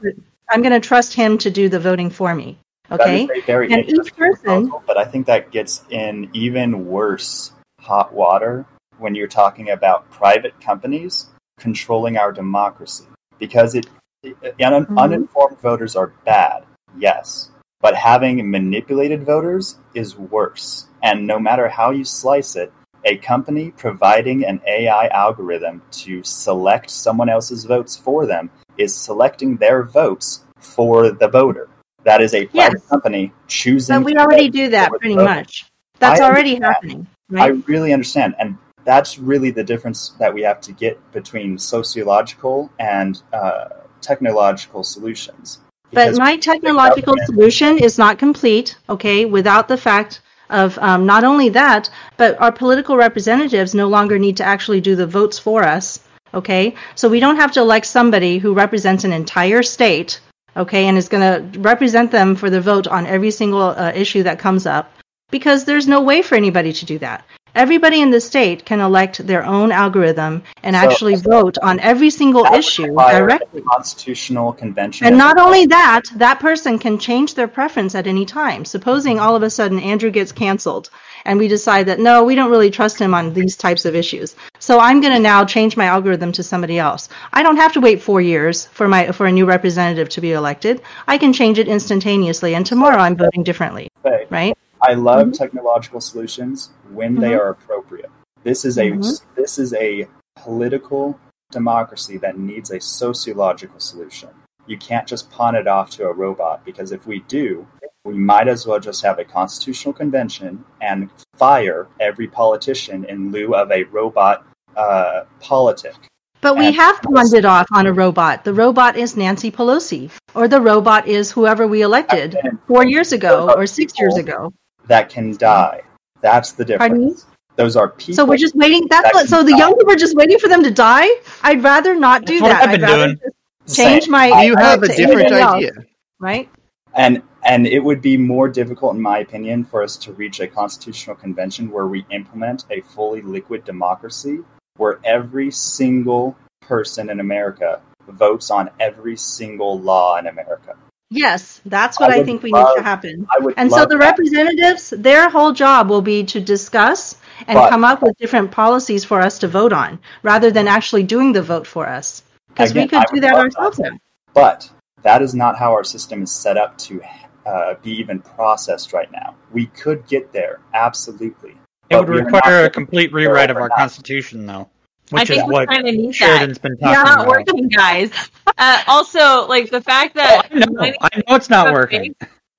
I'm gonna trust him to do the voting for me. Okay. very And each person- proposal, but I think that gets in even worse hot water when you're talking about private companies controlling our democracy because it, it un, Mhm. uninformed voters are bad, yes, but having manipulated voters is worse. And no matter how you slice it, a company providing an AI algorithm to select someone else's votes for them is selecting their votes for the voter. That is a private Yes. company choosing. But we already do that pretty much. That's I already understand. happening, I really understand, and that's really the difference that we have to get between sociological and uh, technological solutions. But my technological solution is not complete, okay, without the fact of um, not only that, but our political representatives no longer need to actually do the votes for us, okay? So we don't have to elect somebody who represents an entire state, okay, and is going to represent them for the vote on every single uh, issue that comes up, because there's no way for anybody to do that. Everybody in the state can elect their own algorithm and So- actually vote on every single issue directly. constitutional convention. And not well. only that, that person can change their preference at any time. Supposing all of a sudden Andrew gets canceled and we decide that no, we don't really trust him on these types of issues. So I'm going to now change my algorithm to somebody else. I don't have to wait 4 years for my for a new representative to be elected. I can change it instantaneously and tomorrow I'm voting differently, right? I love Mhm. technological solutions when they Mhm. are appropriate. This is a Mhm. this is a political democracy that needs a sociological solution. You can't just pawn it off to a robot because if we do, we might as well just have a constitutional convention and fire every politician in lieu of a robot uh, politic. But we And- have pawned it off on a robot. The robot is Nancy Pelosi, or the robot is whoever we elected four years ago or six years ago. That can die. That's the Pardon me? difference. Those are people. So we're just waiting. That's that what. can So the die. young people are just waiting for them to die. I'd rather not do That's what that. I've I'd been rather doing. just change Same. my. You have a different anything else, idea. right? and and it would be more difficult, in my opinion, for us to reach a constitutional convention where we implement a fully liquid democracy, where every single person in America votes on every single law in America. Yes, that's what I I, think we love- need to happen. And so the that. representatives, their whole job will be to discuss and But- come up with different policies for us to vote on, rather than actually doing the vote for us. Because we could do that ourselves. that. But that is not how our system is set up to uh, be even processed right now. We could get there, absolutely. It would require a complete rewrite of our overnight. constitution, though, I which is think we what kind of need that. Sheridan's been talking It's not about. working, guys. Uh, also, like the fact that I know, I know it's not working.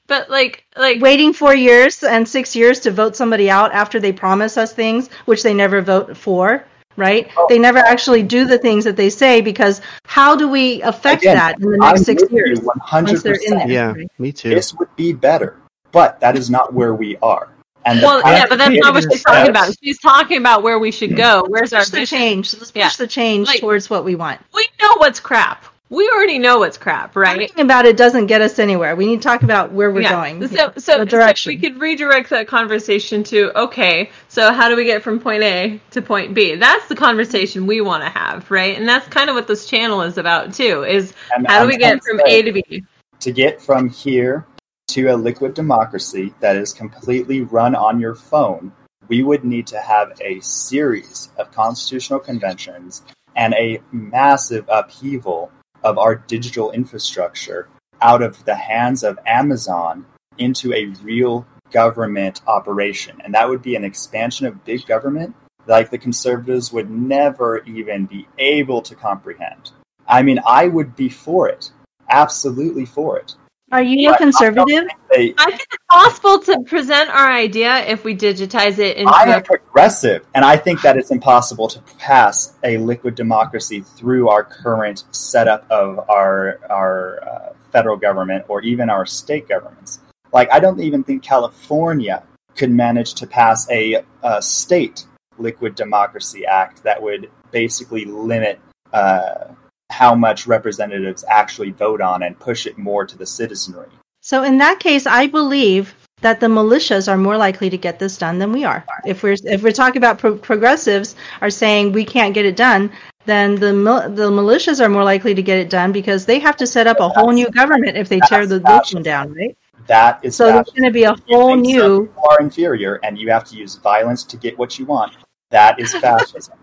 but like, like Waiting four years and six years to vote somebody out after they promise us things, which they never vote for, right? Oh. They never actually do the things that they say because how do we affect Again, that in the I'm next six with you years? 100%. once they're in there. Yeah, right? me too. This would be better, but that is not where we are. And well, yeah, but that's not what she's talking says- about. She's talking about where we should go. Where's our the change. Let's push Yeah. the change Like- towards what we want. We know what's crap. We already know what's crap, right? Talking about it doesn't get us anywhere. We need to talk about where we're yeah. going. So, so, the direction. so we could redirect that conversation to okay. So how do we get from point A to point B? That's the conversation we want to have, right? And that's kind of what this channel is about too. Is and how do I'm we get from A to B? to get from here to a liquid democracy that is completely run on your phone, we would need to have a series of constitutional conventions and a massive upheaval of our digital infrastructure out of the hands of Amazon into a real government operation. And that would be an expansion of big government like the conservatives would never even be able to comprehend. I mean, I would be for it. Absolutely for it. Are you a conservative? They, I think it's possible to present our idea if we digitize it into I a am a progressive, and I think that it's impossible to pass a liquid democracy through our current setup of our our uh, federal government or even our state governments. Like, I don't even think California could manage to pass a, a state liquid democracy act that would basically limit uh, how much representatives actually vote on and push it more to the citizenry. So in that case, I believe that the militias are more likely to get this done than we are. If we're if we're talking about pro- progressives are saying we can't get it done, then the mil- the militias are more likely to get it done because they have to set up a whole new government if they tear the one down, right? That is So there's going to be a whole new. are inferior and you have to use violence to get what you want. That is fascism.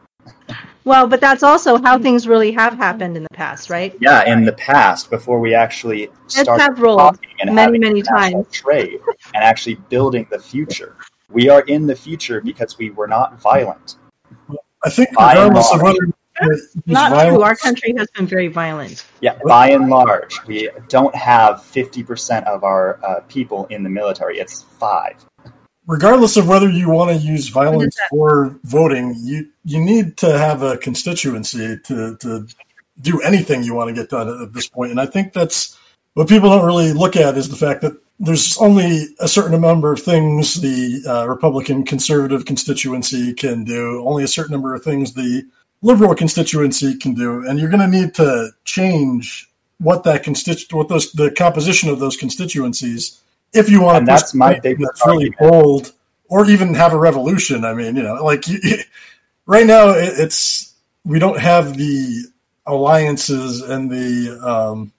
Well, but that's also how things really have happened in the past, right? yeah, in the past, before we actually started have rolled talking and many, many times. trade and actually building the future. We are in the future because we were not violent. I think By regardless of whether it's Not true. Our country has been very violent. Yeah, by and large, we don't have 50% of our uh, people in the military. It's five. Regardless of whether you want to use violence or voting, you you need to have a constituency to to do anything you want to get done at this point. And I think that's what people don't really look at is the fact that there's only a certain number of things the uh, Republican conservative constituency can do, only a certain number of things the liberal constituency can do, and you're going to need to change what that constitu- what those the composition of those constituencies if you want And to that's my biggest that's really bold or even have a revolution. I mean, you know, like you, right now it, it's we don't have the alliances and the um,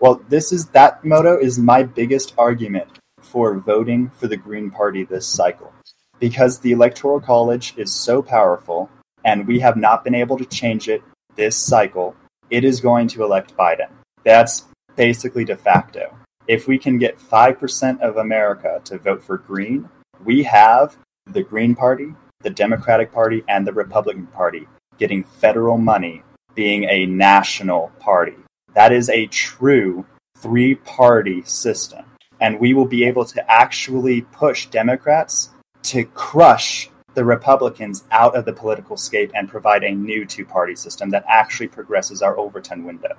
Well, this is that motto is my biggest argument for voting for the Green Party this cycle. Because the Electoral College is so powerful and we have not been able to change it this cycle, it is going to elect Biden. That's basically de facto. If we can get 5% of America to vote for Green, we have the Green Party, the Democratic Party, and the Republican Party getting federal money being a national party. That is a true three party system. and we will be able to actually push Democrats to crush the Republicans out of the political scape and provide a new two party system that actually progresses our Overton window.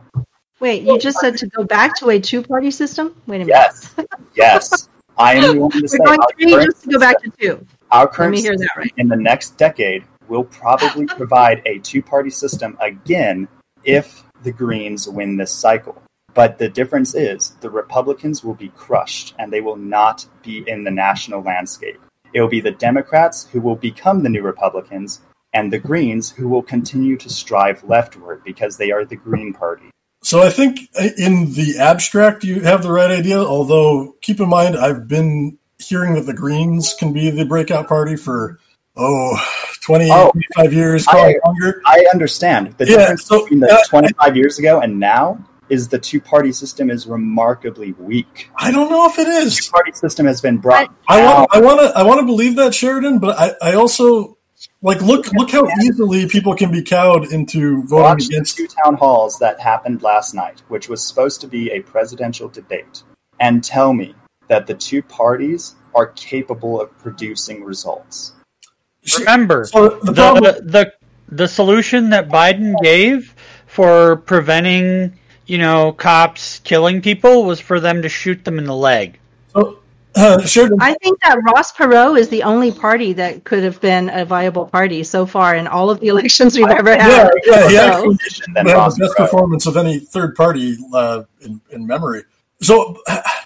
Wait, you just said to go back to a two-party system? Wait a minute. Yes, yes. I am the one to say We're going three just to go back to two. our Let current me hear system that right. in the next decade will probably [laughs] provide a two party system again if the Greens win this cycle. But the difference is the Republicans will be crushed and they will not be in the national landscape. It will be the Democrats who will become the new Republicans and the Greens who will continue to strive leftward because they are the Green Party. So I think in the abstract you have the right idea. Although keep in mind, I've been hearing that the Greens can be the breakout party for oh 20, Oh, 25 years, I- longer. I understand the Yeah, difference so, between the uh, 25 years ago and now is the two party system is remarkably weak. I don't know if it is. two party system has been brought I down. want, I want to, I want to believe that Sheridan, but I, I also like look, look how easily people can be cowed into voting Watch the against. two town halls that happened last night, which was supposed to be a presidential debate, and tell me that the two parties are capable of producing results. Remember, So the problem, the, the the solution that Biden gave for preventing, you know, cops killing people was for them to shoot them in the leg. so, uh, Sheridan, I think that Ross Perot is the only party that could have been a viable party so far in all of the elections we've ever had. yeah, he So- actually than had Ross the best Perot. performance of any third party uh, in, in memory. So,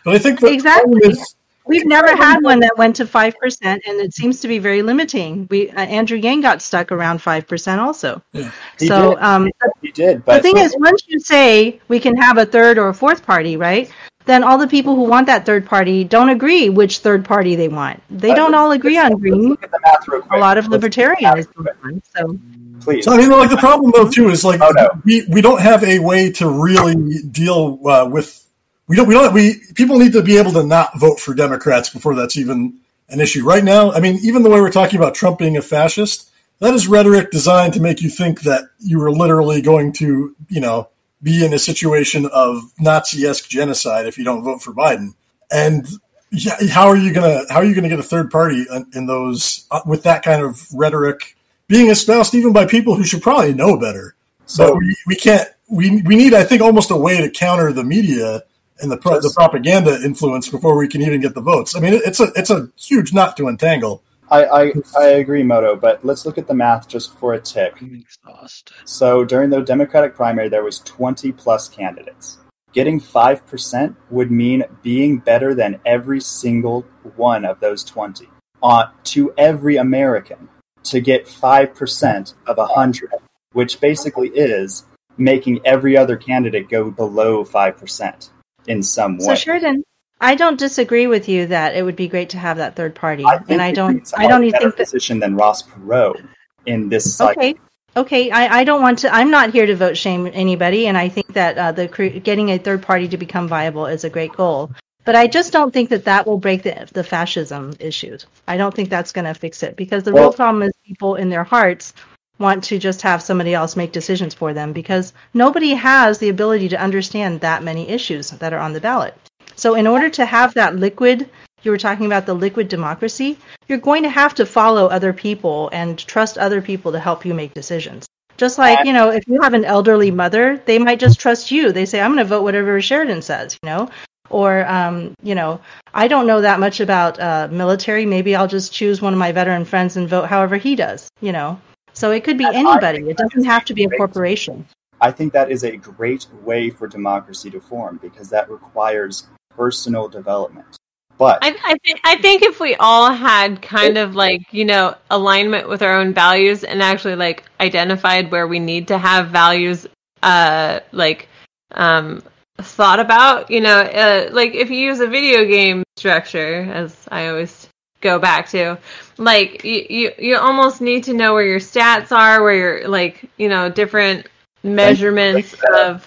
but I think the Exactly. problem is- We've never had one that went to five percent, and it seems to be very limiting. We uh, Andrew Yang got stuck around five percent also. Yeah. He so did. um, He did, the thing is, once you say we can have a third or a fourth party, right? Then all the people who want that third party don't agree which third party they want. They Uh, don't all agree on green. look at the math real A lot of Let's look at the math libertarians. So Please. So I mean, like the problem though too is like Oh, no. we we don't have a way to really deal uh, with we don't we don't we people need to be able to not vote for Democrats before that's even an issue. Right now, I mean, even the way we're talking about Trump being a fascist, that is rhetoric designed to make you think that you are literally going to you know be in a situation of Nazi-esque genocide if you don't vote for Biden. And yeah, how are you gonna how are you gonna get a third party in, those uh, with that kind of rhetoric being espoused even by people who should probably know better? So but we, we can't we we need I think almost a way to counter the media and the pro, the propaganda influence before we can even get the votes. I mean, it's a it's a huge knot to untangle. I, I, I agree, Moto, but let's look at the math just for a tick. I'm exhausted. So during the Democratic primary, there was 20 plus candidates. Getting 5% would mean being better than every single one of those 20 uh, to every American to get 5% of 100, which basically is making every other candidate go below 5% in some way. So Sheridan, I don't disagree with you that it would be great to have that third party, think and I don't. I don't even better think that. position than Ross Perot in this cycle. Okay, okay. I, I don't want to. I'm not here to vote shame anybody, and I think that uh, the getting a third party to become viable is a great goal. But I just don't think that that will break the the fascism issues. I don't think that's going to fix it because the real problem is people in their hearts want to just have somebody else make decisions for them because nobody has the ability to understand that many issues that are on the ballot. So in order to have that liquid, you were talking about the liquid democracy, you're going to have to follow other people and trust other people to help you make decisions. Just like, you know, if you have an elderly mother, they might just trust you. They say, I'm going to vote whatever Sheridan says, you know? Or, um, you know, I don't know that much about uh, military. Maybe I'll just choose one of my veteran friends and vote however he does, you know? So it could be And anybody. It doesn't have to be a corporation. I think that is a great way for democracy to form because that requires personal development. But I, I, th- I think if we all had kind of like you know alignment with our own values and actually like identified where we need to have values uh like um thought about you know uh, like if you use a video game structure as I always go back to like you, you you almost need to know where your stats are where your like you know different measurements of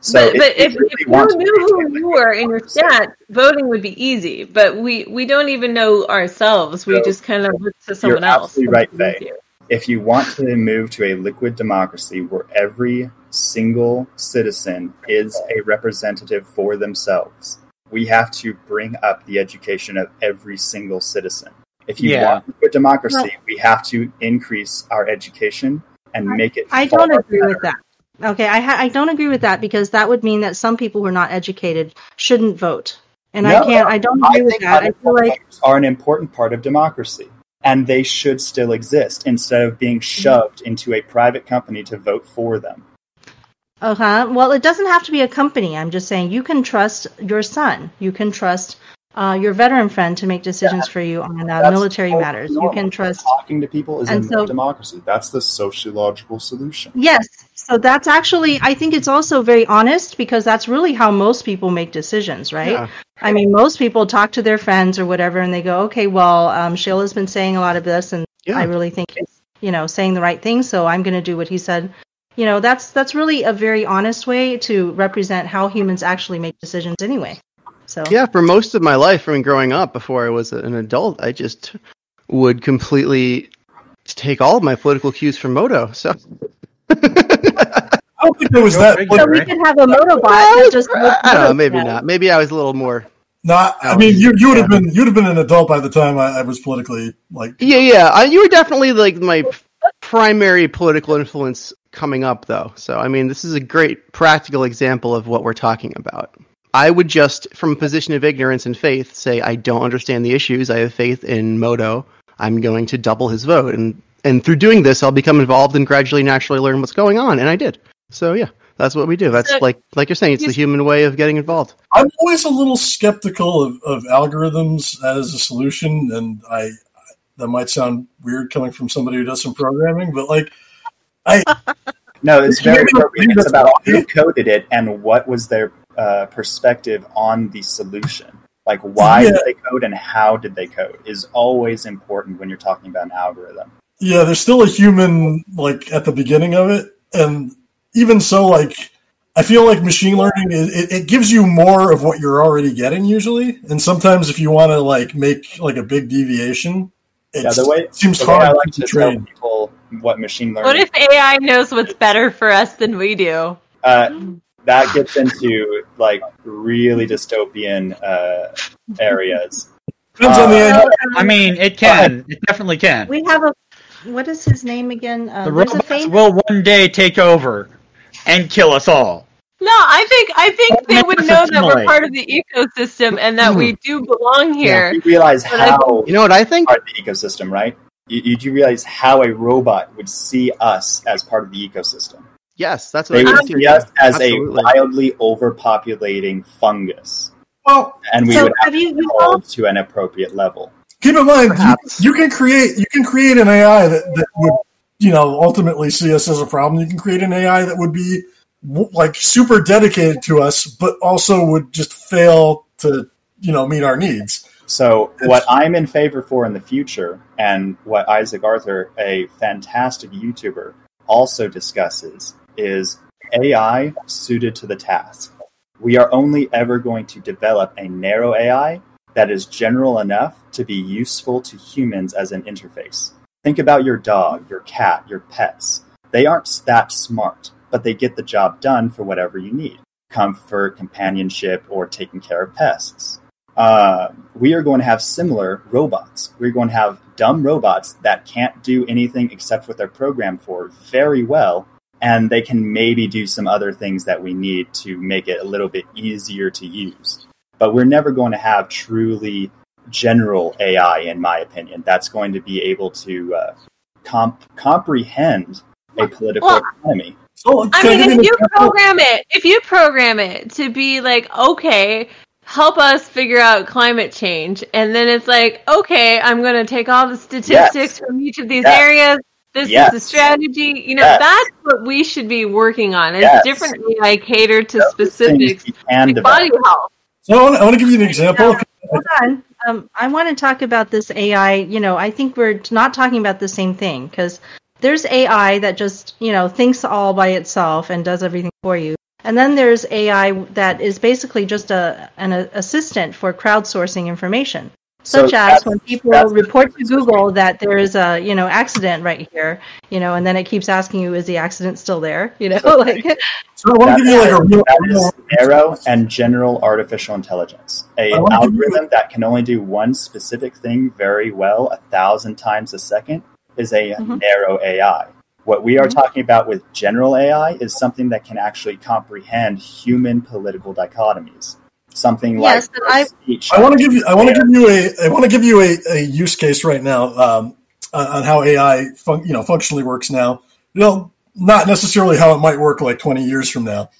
so but, but if, really if you knew who you were in your stats, voting would be easy. But we, we don't even know ourselves. We So, just kind of look to someone else. absolutely right, Faye. if you want to move to a liquid democracy where every single citizen is a representative for themselves, we have to bring up the education of every single citizen. If you Yeah. want a good democracy, we have to increase our education and make it. I far don't agree better. with that. Okay, I ha- I don't agree with that because that would mean that some people who are not educated shouldn't vote, and I can't. I don't I agree with think that. I feel like are an important part of democracy, and they should still exist instead of being mm-hmm. shoved into a private company to vote for them. Uh huh. Well, it doesn't have to be a company. I'm just saying you can trust your son. You can trust uh, your veteran friend to make decisions for you on uh, military matters. You can trust. Talking to people is And so- democracy. That's the sociological solution. Yes. So that's actually, I think it's also very honest because that's really how most people make decisions, right? Yeah. I mean, most people talk to their friends or whatever, and they go, "Okay, well, um, Sheila's been saying a lot of this, and Yeah. I really think he's, you know, saying the right thing, so I'm going to do what he said." You know, that's that's really a very honest way to represent how humans actually make decisions, anyway. So Yeah, for most of my life, I mean, growing up before I was an adult, I just would completely take all of my political cues from Moto. So I don't think there was Go that. figure. So we could have a Motobot that just. I don't know, maybe not. Maybe I was a little more. Not. I mean, you you would have been you'd have been an adult by the time I, I was politically like. Yeah, yeah. I, you were definitely like my primary political influence coming up, though. So I mean, this is a great practical example of what we're talking about. I would just, from a position of ignorance and faith, say I don't understand the issues. I have faith in Moto. I'm going to double his vote, and and through doing this, I'll become involved and gradually, naturally learn what's going on, and I did. So yeah, that's what we do. That's like like you're saying, it's the human way of getting involved. I'm always a little skeptical of, of algorithms as a solution, and I that might sound weird coming from somebody who does some programming, but like I. [laughs] No, it's very appropriate. It's about who coded it and what was their uh, perspective on the solution. Like, why Yeah. did they code and how did they code is always important when you're talking about an algorithm. yeah, there's still a human like at the beginning of it, and even so, like I feel like machine learning it, it, it gives you more of what you're already getting usually, and sometimes if you want to like make like a big deviation, it Yeah, the way, seems the way hard I like to to tell train. people what machine learning. What if AI knows what's better for us than we do? uh, that gets into like really dystopian uh, areas. Depends on the Uh. I mean, it can. It definitely can. We have a. What is his name again? Uh, The there's a robots will one day take over and kill us all. No, I think I think they would know that we're part of the ecosystem and that we mm-hmm. do belong here. You realize But I how You know what I think? part of the ecosystem, right? You, you do realize how a robot would see us as part of the ecosystem. Yes, that's what They I would see us as Absolutely. a wildly overpopulating fungus, Well, and we So would have have you- to hold to an appropriate level. keep in mind you, Perhaps. you can create you can create an AI that, that would you know ultimately see us as a problem. You can create an AI that would be w- like super dedicated to us, but also would just fail to you know meet our needs. So, what I'm in favor for in the future, and what Isaac Arthur, a fantastic YouTuber, also discusses, is AI suited to the task. We are only ever going to develop a narrow AI that is general enough to be useful to humans as an interface. Think about your dog, your cat, your pets. They aren't that smart, but they get the job done for whatever you need comfort, companionship, or taking care of pests uh, we are going to have similar robots. We're going to have dumb robots that can't do anything except what they're programmed for very well, and they can maybe do some other things that we need to make it a little bit easier to use. But we're never going to have truly general AI, in my opinion, that's going to be able to uh, comp- comprehend a political Well, economy. So, I mean, if you example? program it, if you program it to be like, okay, help us figure out climate change, and then it's like, okay, I'm going to take all the statistics Yes. from each of these Yes. areas. This Yes. is the strategy. You know, Yes. that's what we should be working on. Is Yes. different AI catered to Those specifics, we can like develop. body health. So I want, I want to give you an example. Hold on. Um, I want to talk about this AI. You know, I think we're not talking about the same thing because there's AI that just, you know, thinks all by itself and does everything for you. And then there's AI that is basically just a an a- assistant for crowdsourcing information. So Such as when people report to Google that there is a you know accident right here, you know, and then it keeps asking you, is the accident still there? [laughs] You know, like So I want to give you like a real, that real is narrow and general artificial intelligence. a wanna you- algorithm that can only do one specific thing very well a thousand times a second is a Mhm. narrow AI. What we are Mhm. talking about with general AI is something that can actually comprehend human political dichotomies. Something Yes, like but I- speech. I want to give you. I want to give you a. I want to give you a, a use case right now um, on, on how AI, fun, you know, functionally works now. You know, not necessarily how it might work like 20 years from now,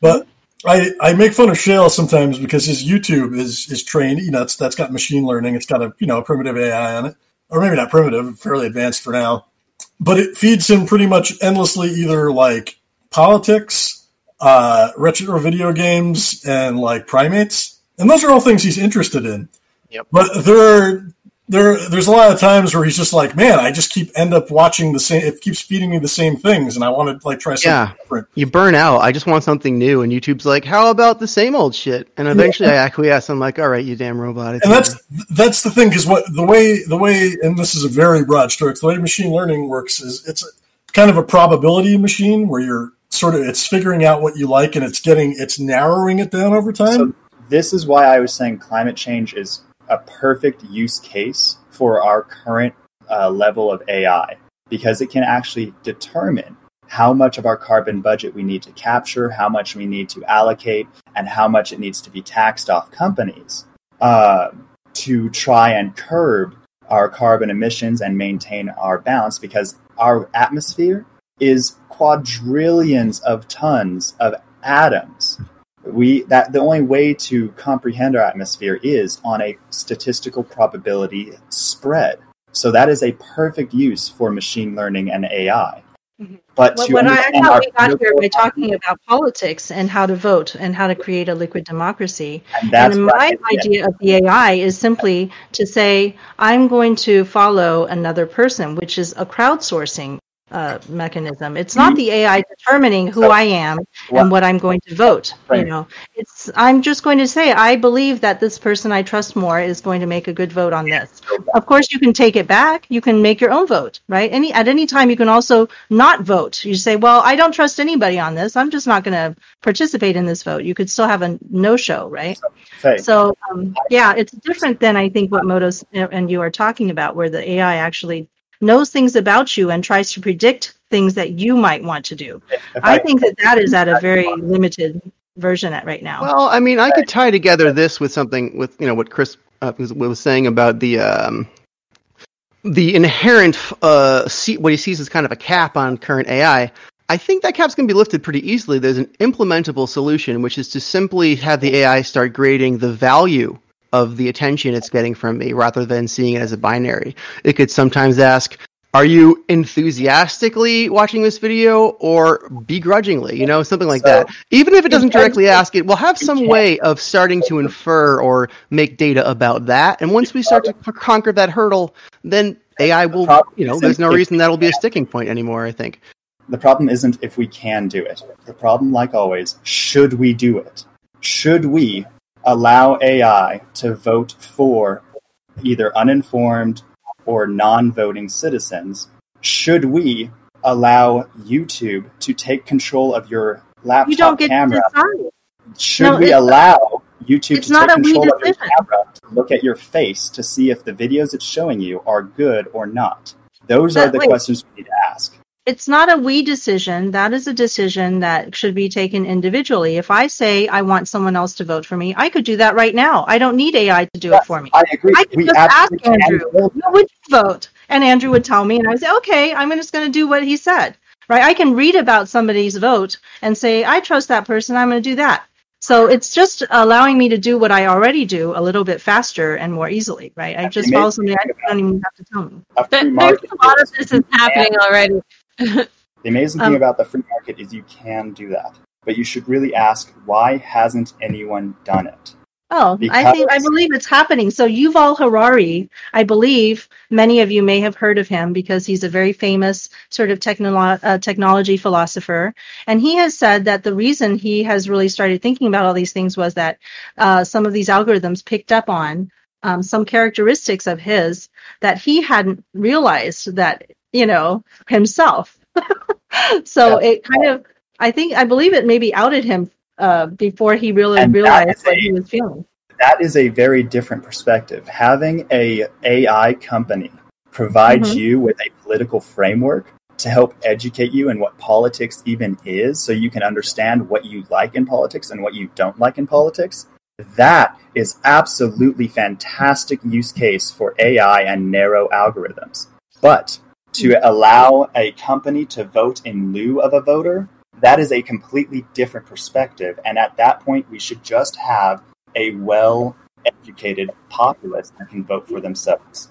but I I make fun of Shale sometimes because his YouTube is is trained. You know, it's, that's got machine learning. It's got a you know a primitive AI on it, or maybe not primitive, fairly advanced for now. But it feeds him pretty much endlessly either like politics, uh, retro video games, and like primates, and those are all things he's interested in. Yep. But there are there there's a lot of times where he's just like, man, I just keep end up watching the same. It keeps feeding me the same things, and I want to like try something Yeah. different. You burn out. I just want something new, and YouTube's like, "How about the same old shit?" And eventually, I acquiesce. I'm like, "All right, you damn robot." it's And that's over." that's the thing because what the way the way and this is a very broad stroke. The way machine learning works is it's kind of a probability machine where you're sort of it's figuring out what you like and it's getting it's narrowing it down over time. So this is why I was saying climate change is a perfect use case for our current uh, level of AI because it can actually determine how much of our carbon budget we need to capture, how much we need to allocate, and how much it needs to be taxed off companies uh, to try and curb our carbon emissions and maintain our balance because our atmosphere is quadrillions of tons of atoms we that the only way to comprehend our atmosphere is on a statistical probability spread. So that is a perfect use for machine learning and AI. Mhm. But what, to what I, I thought we got here by talking about politics and how to vote and how to create a liquid democracy. and that's and my idea of the AI is simply to say, I'm going to follow another person, which is a crowdsourcing uh, mechanism. It's not the AI determining who I am and what I'm going to vote. You know, it's I'm just going to say I believe that this person I trust more is going to make a good vote on this. Of course, you can take it back. You can make your own vote, right? Any at any time, you can also not vote. You say, "Well, I don't trust anybody on this. I'm just not going to participate in this vote." You could still have a no-show, right? So, um, yeah, it's different than I think what Motos and you are talking about, where the AI actually knows things about you and tries to predict things that you might want to do. if I think that that is at a very limited version at right now. Well, I mean, I could tie together this with something with you know what Chris uh, was, was saying about the um, the inherent uh, see, what he sees as kind of a cap on current AI. I think that cap's going to be lifted pretty easily. There's an implementable solution, which is to simply have the AI start grading the value of the attention it's getting from me rather than seeing it as a binary. It could sometimes ask, are you enthusiastically watching this video or begrudgingly? You know, something like So- that. Even if it doesn't directly ask it, we'll have some way of starting to infer or make data about that. And once we start to conquer that hurdle, then AI will, you know, there's no reason that'll be a sticking point anymore, I think. the problem isn't if we can do it. The problem, like always, should we do it? Should we allow AI to vote for either uninformed or non voting citizens? Should we allow YouTube to take control of your laptop you don't get camera? to decide. Should No, we allow YouTube to take control of your camera to look at your face to see if the videos it's showing you are good or not? Those But are the wait. questions we need to ask. It's not a we decision. That is a decision that should be taken individually. If I say I want someone else to vote for me, I could do that right now. I don't need AI to do it for me. I agree. I could we just ask Andrew, build "What would you vote?" And Andrew would tell me, and I would say, "Okay, I'm just going to do what he said." Right? I can read about somebody's vote and say, "I trust that person. I'm going to do that." So it's just allowing me to do what I already do a little bit faster and more easily. Right? I just follow something I don't even have to tell me. a There's a lot of this is happening already. [laughs] The amazing Um, thing about the free market is you can do that, but you should really ask why hasn't anyone done it? Oh, I think I believe it's happening. So Yuval Harari, I believe many of you may have heard of him because he's a very famous sort of technolo- uh, technology philosopher, and he has said that the reason he has really started thinking about all these things was that uh, some of these algorithms picked up on um, some characteristics of his that he hadn't realized that you know himself. [laughs] so it kind of, I think, I believe it maybe outed him uh, before he really And realized what a- he was feeling. that is a very different perspective. Having a AI company provides Mhm. you with a political framework to help educate you in what politics even is so you can understand what you like in politics and what you don't like in politics. That is absolutely fantastic use case for AI and narrow algorithms. But to allow a company to vote in lieu of a voter, that is a completely different perspective. And at that point, we should just have a well educated populace that can vote for themselves.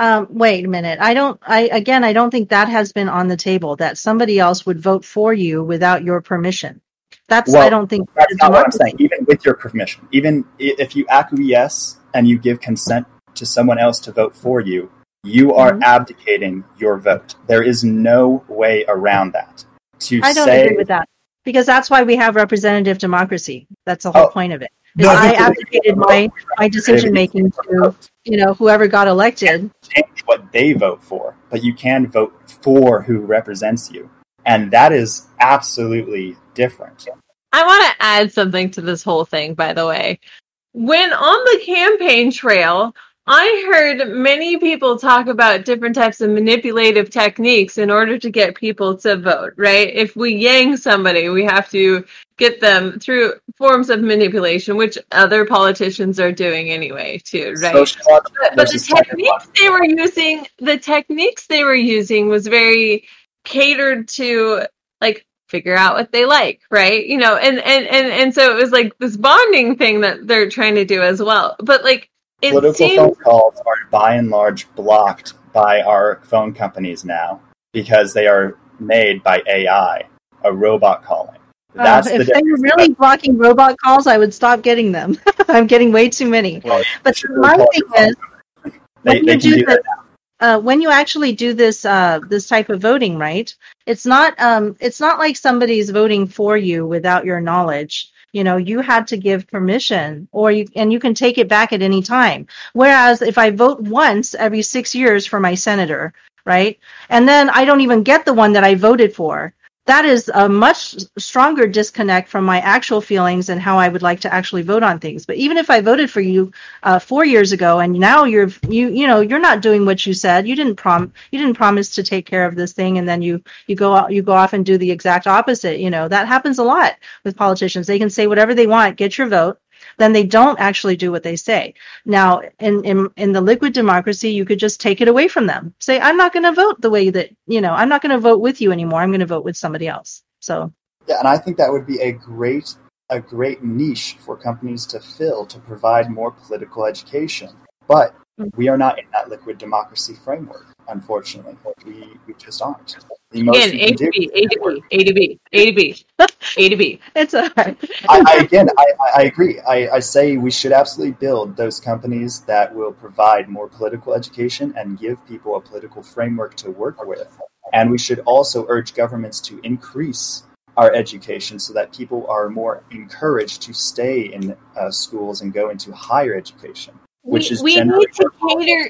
Um, wait a minute. I don't. I again, I don't think that has been on the table. That somebody else would vote for you without your permission. That's. I don't think That's not what I'm saying. Even with your permission, even if you acquiesce and you give consent to someone else to vote for you, you are Mhm. abdicating your vote. There is no way around that. To I don't say, agree with that because that's why we have representative democracy. That's the whole Oh. point of it. No, I abdicated my my decision making to you know whoever got elected. change what they vote for, but you can vote for who represents you. And that is absolutely different. I want to add something to this whole thing, by the way. When on the campaign trail, I heard many people talk about different types of manipulative techniques in order to get people to vote, right? If we yang somebody, we have to get them through forms of manipulation, which other politicians are doing anyway, too, right? But, but the techniques they were using the techniques they were using was very catered to like figure out what they like right you know and and and, and so it was like this bonding thing that they're trying to do as well but like it Political seems phone calls are by and large blocked by our phone companies now because they are made by AI, a robot calling. Uh, That's the if they were really blocking robot calls, I would stop getting them. [laughs] I'm getting way too many. Well, But my thing is, company. when they, you they can do do that. Uh, when you actually do this uh, this type of voting, right? It's not um, it's not like somebody's voting for you without your knowledge. You know, you had to give permission, or you and you can take it back at any time. Whereas if I vote once every six years for my senator, right, and then I don't even get the one that I voted for, that is a much stronger disconnect from my actual feelings and how I would like to actually vote on things. But even if I voted for you uh, four years ago and now you're you you know you're not doing what you said, you didn't prom you didn't promise to take care of this thing, and then you you go out you go off and do the exact opposite. You know that happens a lot with politicians. They can say whatever they want, get your vote. Then they don't actually do what they say. Now, in, in in the liquid democracy, you could just take it away from them. Say, I'm not going to vote the way that you know. I'm not going to vote with you anymore. I'm going to vote with somebody else. So Yeah, and I think that would be a great a great niche for companies to fill to provide more political education. But mm-hmm. we are not in that liquid democracy framework, unfortunately. We we just aren't. The most again a can to do b a to b a to b a to b a to b [laughs] it's a I, I again, I, I agree. I, I say we should absolutely build those companies that will provide more political education and give people a political framework to work with. And we should also urge governments to increase our education so that people are more encouraged to stay in uh, schools and go into higher education, which we, is we generally need to cater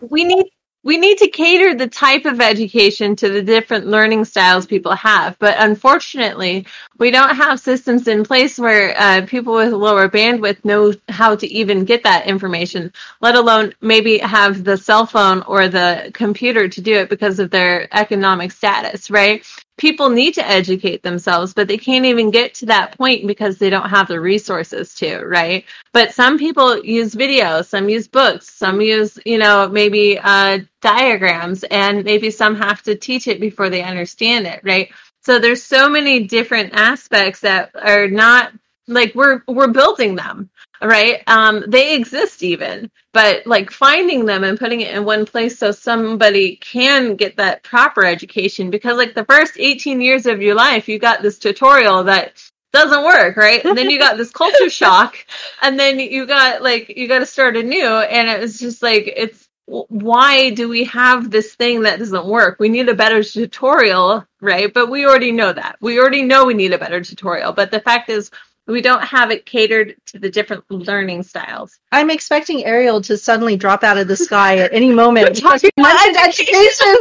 we need we need to cater the type of education to the different learning styles people have but unfortunately we don't have systems in place where uh, people with lower bandwidth know how to even get that information let alone maybe have the cell phone or the computer to do it because of their economic status right people need to educate themselves but they can't even get to that point because they don't have the resources to right? But some people use videos some use books some use you know maybe uh, diagrams and maybe some have to teach it before they understand it right? So there's so many different aspects that are not like we're we're building them right? Um they exist even but like finding them and putting it in one place so somebody can get that proper education because like the first 18 years of your life you got this tutorial that doesn't work right? And then you got this culture [laughs] shock and then you got like you got to start anew and it was just like it's why do we have this thing that doesn't work? We need a better tutorial right? But we already know that. We already know we need a better tutorial but the fact is we don't have it catered to the different learning styles. I'm expecting Ariel to suddenly drop out of the sky at any [laughs] moment. Talking You mentioned education.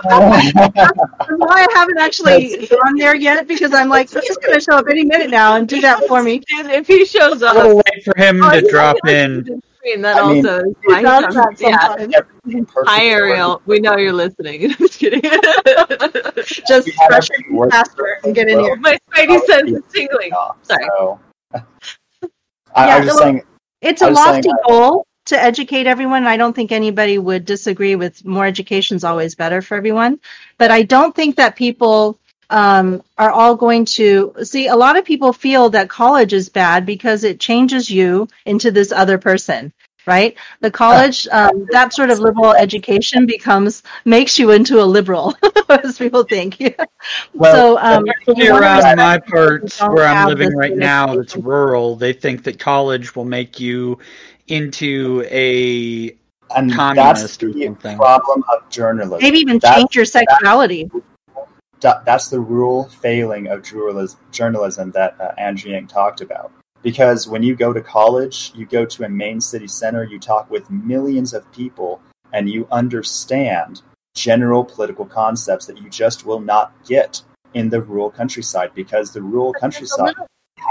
[laughs] why I haven't actually gone there yet because I'm like, he's going to show up any minute now and do that for me. [laughs] If he shows up, We'll wait for him Oh, to yeah, drop yeah, in. The screen, That I mean, also is He why does that yeah. sometimes. Everything perfect Hi. Ariel, we know you're listening. [laughs] Just kidding. [laughs] Just We had rush faster and get in here. My spidey sense is tingling. off, Sorry. So. [laughs] I, Yeah, I'm just saying, It's a was saying lofty goal to educate everyone. I don't think anybody would disagree with more education is always better for everyone. But I don't think that people um, are all going to see. A lot of people feel that college is bad because it changes you into this other person. Right, the college, um, that sort of liberal education becomes makes you into a liberal, [laughs] as people think. [laughs] well, so, um, Especially you wanna around my parts where I'm living right now, that's rural. They think that college will make you into a and that's communist or the something. problem of journalism. maybe even That's- change your sexuality. That- that's the rule failing of journalism that uh, Andrew Yang talked about. Because when you go to college, you go to a main city center, you talk with millions of people, and you understand general political concepts that you just will not get in the rural countryside because the rural countryside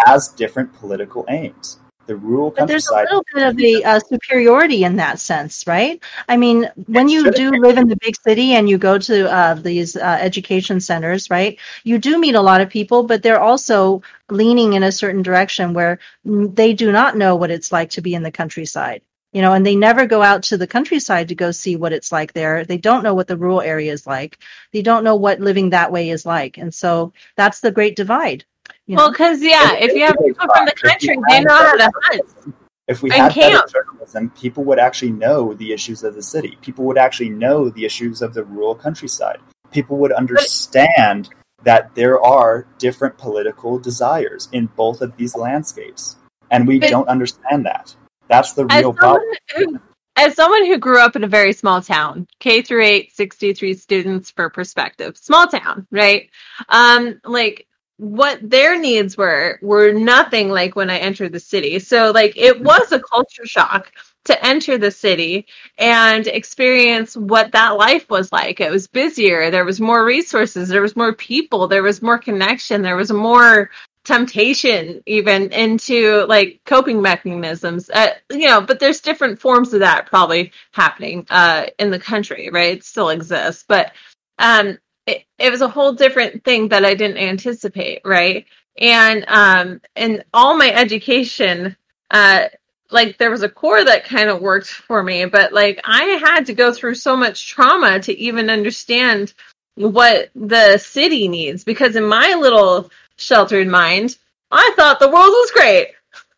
has different political aims. The rural But there's a little bit of a uh, superiority in that sense, right? I mean, when you do live in the big city and you go to uh, these uh, education centers, right? You do meet a lot of people, but they're also leaning in a certain direction where they do not know what it's like to be in the countryside. You know, and they never go out to the countryside to go see what it's like there. They don't know what the rural area is like. They don't know what living that way is like. And so that's the great divide. You know? Well, because yeah, if you have people from the country, they know how to hunt. if we And had better camp. journalism, people would actually know the issues of the city. People would actually know the issues of the rural countryside. People would understand that there are different political desires in both of these landscapes. And we But- don't understand that. That's the real problem. who, as someone who grew up in a very small town, K through 8, 63 students for perspective, small town, right? Um, like what their needs were were nothing like when I entered the city. So like it was a culture shock to enter the city and experience what that life was like. It was busier, there was more resources, there was more people, there was more connection, there was more temptation even into like coping mechanisms uh, you know but there's different forms of that probably happening uh in the country right it still exists but um it, it was a whole different thing that i didn't anticipate right and um and all my education uh like there was a core that kind of worked for me but like i had to go through so much trauma to even understand what the city needs because in my little sheltered mind, I thought the world was great.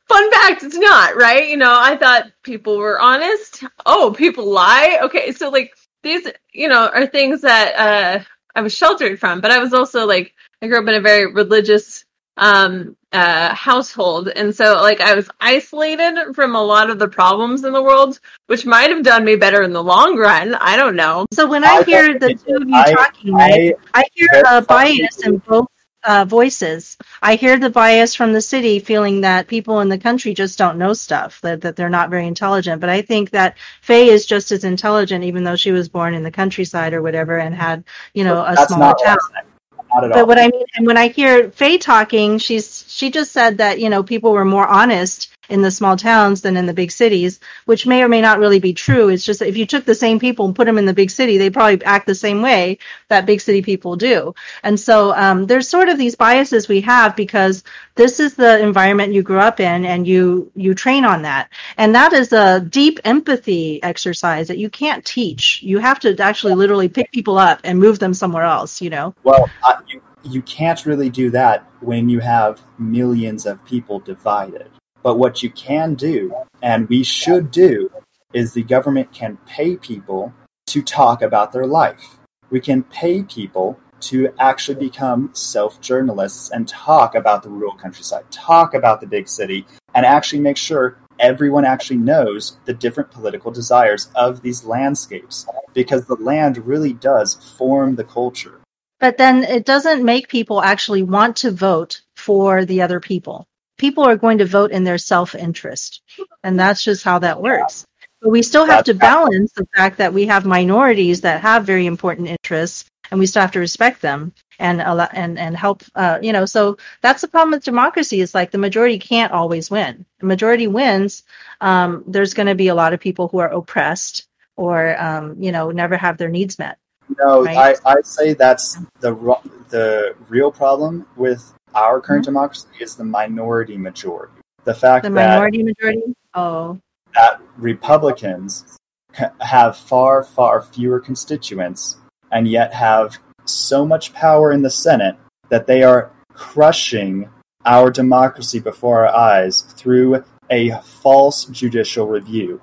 Fun fact, it's not, right? You know, I thought people were honest. Oh, people lie. Okay, so like these, you know, are things that uh I was sheltered from, but I was also like I grew up in a very religious um uh household and so like I was isolated from a lot of the problems in the world, which might have done me better in the long run. I don't know. So when I I hear the two of you I- talking, right, I, I hear very a funny. bias in both uh, voices. I hear the bias from the city feeling that people in the country just don't know stuff, that, that they're not very intelligent. But I think that Faye is just as intelligent, even though she was born in the countryside or whatever and had, you know, a that's smaller town. Not at But all. what I mean, and when I hear Faye talking, she's she just said that you know people were more honest in the small towns than in the big cities, which may or may not really be true. It's just that if you took the same people and put them in the big city, they probably act the same way that big city people do. And so um, there's sort of these biases we have because this is the environment you grew up in, and you you train on that, and that is a deep empathy exercise that you can't teach. You have to actually literally pick people up and move them somewhere else. You know. Well, you, you can't really do that when you have millions of people divided. But what you can do, and we should do, is the government can pay people to talk about their life. We can pay people to actually become self journalists and talk about the rural countryside, talk about the big city, and actually make sure everyone actually knows the different political desires of these landscapes because the land really does form the culture. But then it doesn't make people actually want to vote for the other people people are going to vote in their self-interest, and that's just how that works. But we still have to balance the fact that we have minorities that have very important interests, and we still have to respect them and and and help. Uh, you know, so that's the problem with democracy. Is like the majority can't always win. The majority wins. Um, there's going to be a lot of people who are oppressed or um, you know never have their needs met. No, Right. I, I say that's the the real problem with our current mm-hmm. democracy is the minority majority. The fact The that minority majority. Oh, that Republicans have far, far fewer constituents and yet have so much power in the Senate that they are crushing our democracy before our eyes through a false judicial review.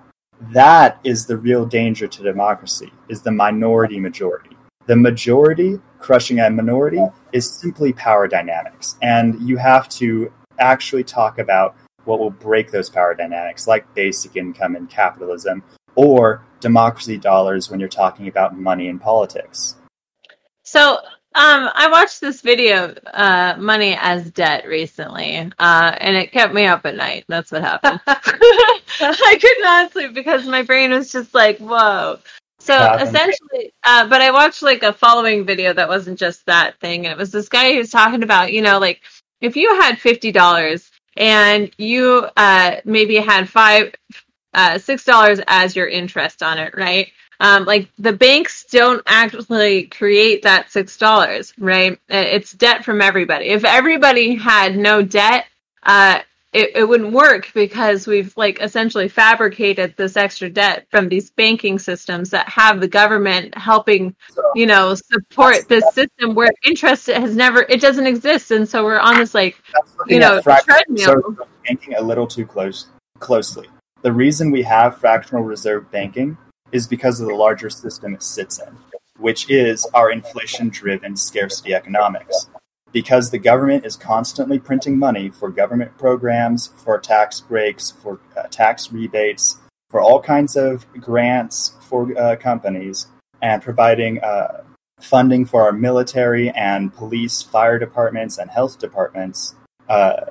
That is the real danger to democracy, is the minority majority. The majority crushing a minority is simply power dynamics. And you have to actually talk about what will break those power dynamics, like basic income and capitalism, or democracy dollars when you're talking about money and politics. So, um, I watched this video, uh, "Money as Debt" recently, uh, and it kept me up at night. That's what happened. [laughs] I could not sleep because my brain was just like, "Whoa." So Happened. essentially, uh, but I watched like a following video that wasn't just that thing, and it was this guy who was talking about, you know, like if you had fifty dollars and you uh, maybe had five, uh, six dollars as your interest on it, right? um, like the banks don't actually create that six dollars, right? Uh, It's debt from everybody. If everybody had no debt, uh, it, it wouldn't work because we've like essentially fabricated this extra debt from these banking systems that have the government helping, you know, support this system where interest has never, it doesn't exist, and so we're on this like You know, treadmill. banking a little too close closely. The reason we have fractional reserve banking is because of the larger system it sits in, which is our inflation-driven scarcity economics. Because the government is constantly printing money for government programs, for tax breaks, for uh, tax rebates, for all kinds of grants for uh, companies, and providing uh, funding for our military and police, fire departments, and health departments, uh,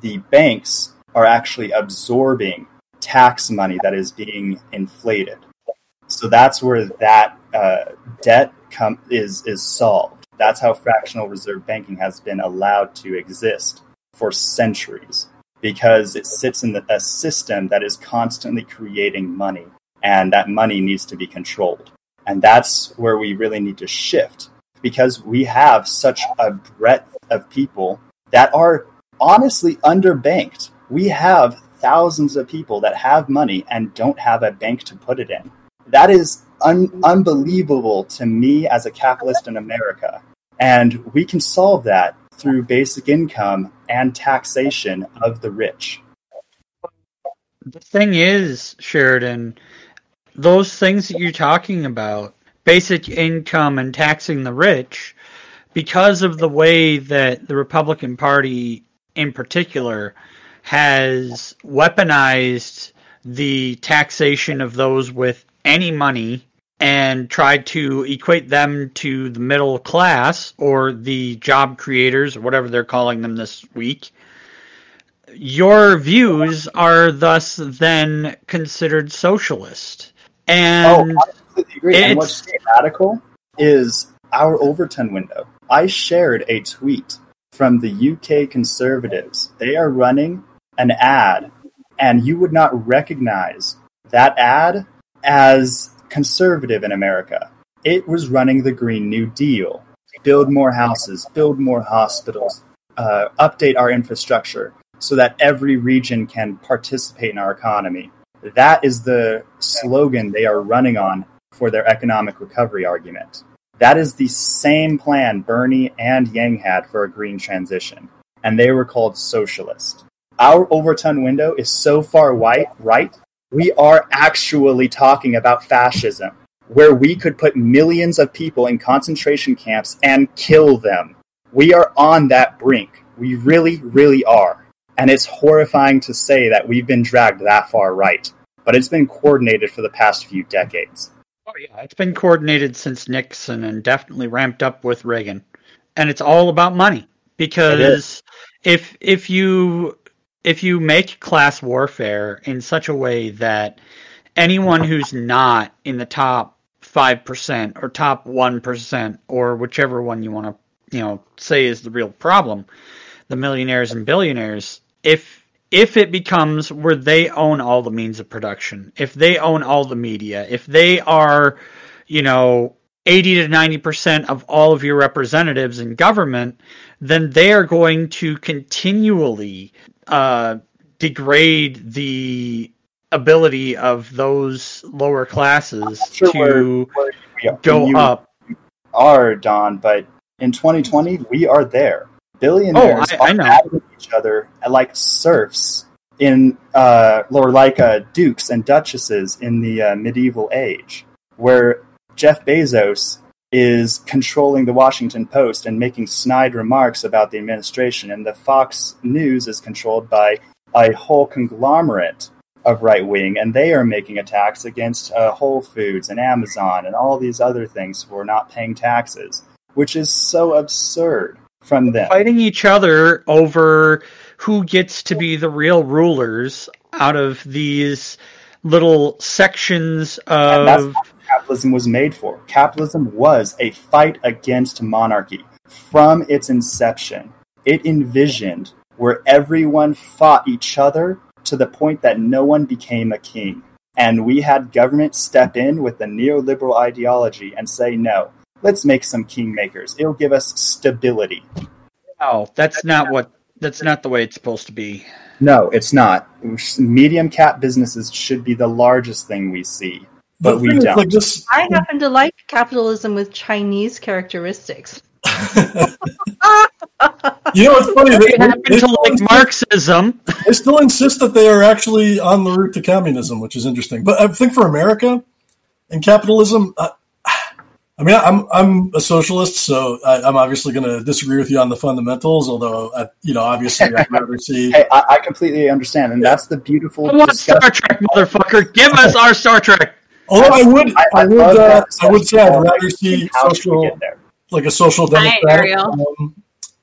the banks are actually absorbing tax money that is being inflated. So that's where that uh, debt com- is is solved. That's how fractional reserve banking has been allowed to exist for centuries because it sits in the, a system that is constantly creating money, and that money needs to be controlled. And that's where we really need to shift because we have such a breadth of people that are honestly underbanked. We have thousands of people that have money and don't have a bank to put it in. That is un- unbelievable to me as a capitalist in America. And we can solve that through basic income and taxation of the rich. The thing is, Sheridan, those things that you're talking about, basic income and taxing the rich, because of the way that the Republican Party in particular has weaponized the taxation of those with any money and tried to equate them to the middle class or the job creators or whatever they're calling them this week your views are thus then considered socialist. And oh, I agree. And what's radical is our Overton window. I shared a tweet from the UK Conservatives. They are running an ad, and you would not recognize that ad as conservative in America. It was running the Green New Deal build more houses, build more hospitals, uh, update our infrastructure so that every region can participate in our economy. That is the slogan they are running on for their economic recovery argument. That is the same plan Bernie and Yang had for a green transition, and they were called socialist. Our Overton window is so far white, right? We are actually talking about fascism, where we could put millions of people in concentration camps and kill them. We are on that brink. We really, really are. And it's horrifying to say that we've been dragged that far right, but it's been coordinated for the past few decades. oh yeah, it's been coordinated since Nixon and definitely ramped up with Reagan. And it's all about money because if if you if you make class warfare in such a way that anyone who's not in the top 5% or top 1% or whichever one you want to you know say is the real problem the millionaires and billionaires if if it becomes where they own all the means of production if they own all the media if they are you know 80 to 90% of all of your representatives in government then they are going to continually uh, degrade the ability of those lower classes Sure, to we are- go you up. Are Don, but in 2020 we are there. Billionaires Oh, I- I are battling each other like serfs in, uh, or like uh, dukes and duchesses in the uh, medieval age, where Jeff Bezos is controlling the Washington Post and making snide remarks about the administration, and the Fox News is controlled by a whole conglomerate of right wing, and they are making attacks against uh, Whole Foods and Amazon and all these other things are not paying taxes, which is so absurd from them. fighting each other over who gets to be the real rulers out of these little sections of capitalism was made for. Capitalism was a fight against monarchy from its inception. It envisioned where everyone fought each other to the point that no one became a king. And we had government step in with the neoliberal ideology and say, no, let's make some kingmakers. It'll give us stability. oh that's not what that's not the way it's supposed to be No, it's not. Medium cap businesses should be the largest thing we see, but The we don't. Like this, I happen to like capitalism with Chinese characteristics. [laughs] you know, it's funny. They, they happen they to still like insist- marxism they still insist that they are actually on the route to communism, which is interesting. But I think for America and capitalism, uh, I mean, I'm I'm a socialist, so I, I'm obviously going to disagree with you on the fundamentals. Although, I, you know, obviously, I'd rather see. [laughs] Hey, I, I completely understand, and that's the beautiful I want. Star Trek motherfucker give us our Star Trek Although I would, I, I, I would, uh, I would say I'd rather see How should we social, get there? like a social Hi, democratic um,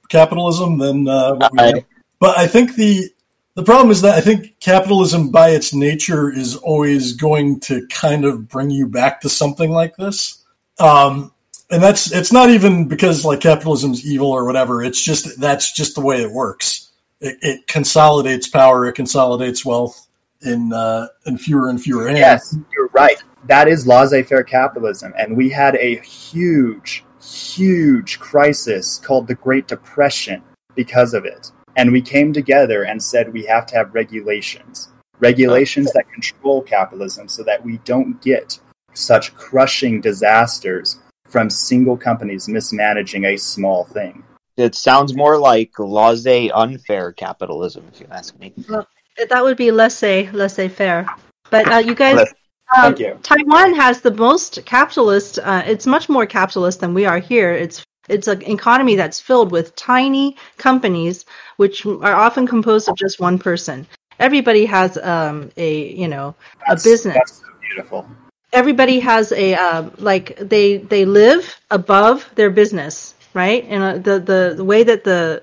capitalism than uh, what we But I think the the problem is that I think capitalism, by its nature, is always going to kind of bring you back to something like this. Um, and that's it's not even because like capitalism's evil or whatever. It's just that's just the way it works. It, it consolidates power. It consolidates wealth in uh, in fewer and fewer hands. Yes, you're right. That is laissez-faire capitalism, and we had a huge, huge crisis called the Great Depression because of it. And we came together and said we have to have regulations, regulations that control capitalism, so that we don't get such crushing disasters from single companies mismanaging a small thing. It sounds more like laissez unfair capitalism, if you ask me. well, That would be laissez laissez faire. But uh, you guys, Let's- Thank you. Taiwan has the most capitalist. Uh, it's much more capitalist than we are here. It's it's an economy that's filled with tiny companies, which are often composed of just one person. Everybody has um, a you know a business. That's so beautiful. everybody has a uh, like they they live above their business right and uh, the, the the way that the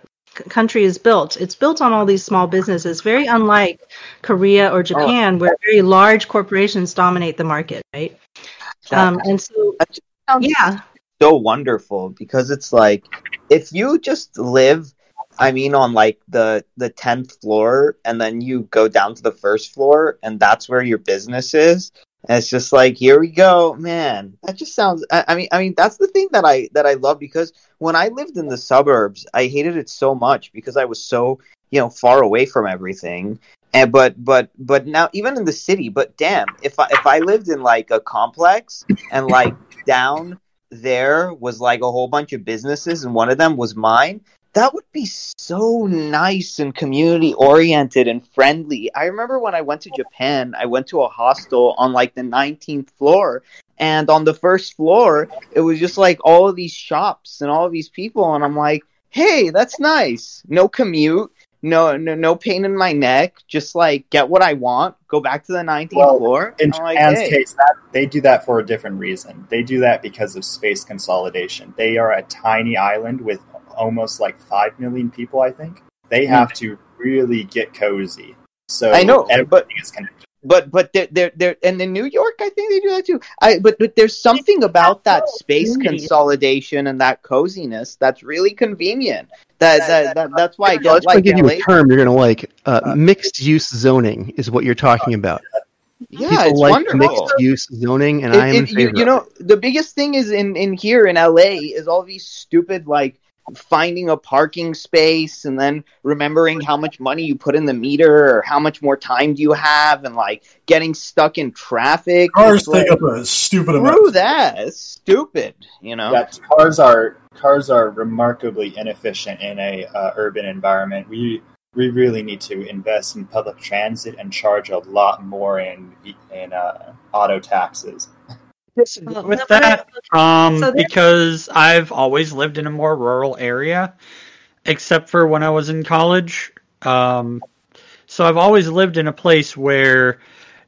country is built it's built on all these small businesses very unlike korea or japan where very large corporations dominate the market right? Um, and so That just sounds yeah. So wonderful because it's like if you just live i mean on like the the 10th floor and then you go down to the first floor and that's where your business is and it's just like here we go man. That just sounds I, I mean i mean that's the thing that i that i love because when i lived in the suburbs i hated it so much because i was so you know far away from everything. And but but but now even in the city but damn if i if i lived in like a complex and like down there was like a whole bunch of businesses and one of them was mine that would be so nice and community oriented and friendly i remember when i went to japan i went to a hostel on like the 19th floor and on the first floor it was just like all of these shops and all of these people and i'm like hey that's nice no commute no no no pain in my neck just like get what i want go back to the 19th Well, floor In and I'm like, Japan's hey. case, that they do that for a different reason. They do that because of space consolidation. They are a tiny island with almost like five million people. I think they have to really get cozy. So I know, everything but- is connected. but but they're, they're, they're and in New York, I think they do that too. I but but there's something about that space consolidation and that coziness that's really convenient. That that, that that's why I So don't let's like give you a term you're going to like. Uh, mixed use zoning is what you're talking about. Yeah, People it's like wonderful. mixed use zoning, and It- I am it- you, you know, the biggest thing is in in here in LA is all these stupid like finding a parking space and then remembering how much money you put in the meter or how much more time do you have and like getting stuck in traffic. Cars take like, up a stupid amount. Screw that. It's stupid. You know. Yeah, cars are cars are remarkably inefficient in a uh, urban environment. We we really need to invest in public transit and charge a lot more in in uh, auto taxes. [laughs] Well, with that, um, So because I've always lived in a more rural area, except for when I was in college. Um, so I've always lived in a place where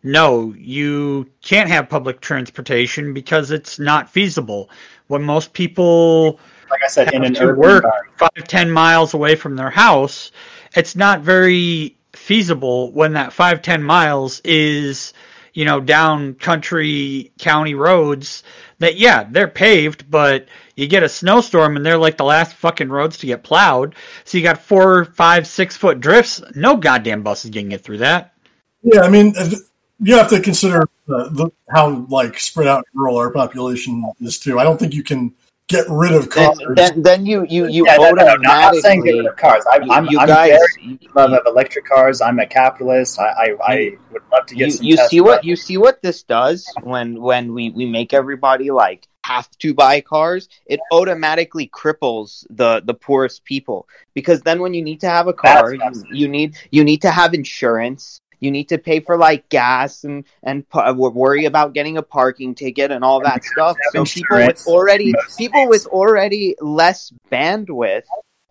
no, you can't have public transportation because it's not feasible. When most people Like I said, in have an to urban work environment, five ten miles away from their house, it's not very feasible when that five ten miles is you know down country county roads that yeah they're paved but you get a snowstorm and they're like the last fucking roads to get plowed. So you got four five six foot drifts. No goddamn bus is gonna get through that. Yeah, I mean, you have to consider uh, the, how like spread out rural our population is too. I don't think you can get rid of cars. then, then you you you yeah, no, no, no, I'm not saying get rid of cars. I'm, you, I'm, you I'm guys love of electric cars. I'm a capitalist. I, I, I would love to get you, some. you see what you see what this does when when we we make everybody like have to buy cars it automatically cripples the the poorest people because then when you need to have a car you, you need you need to have insurance you need to pay for like gas and and pu- worry about getting a parking ticket and all that stuff. So people with already people with already less bandwidth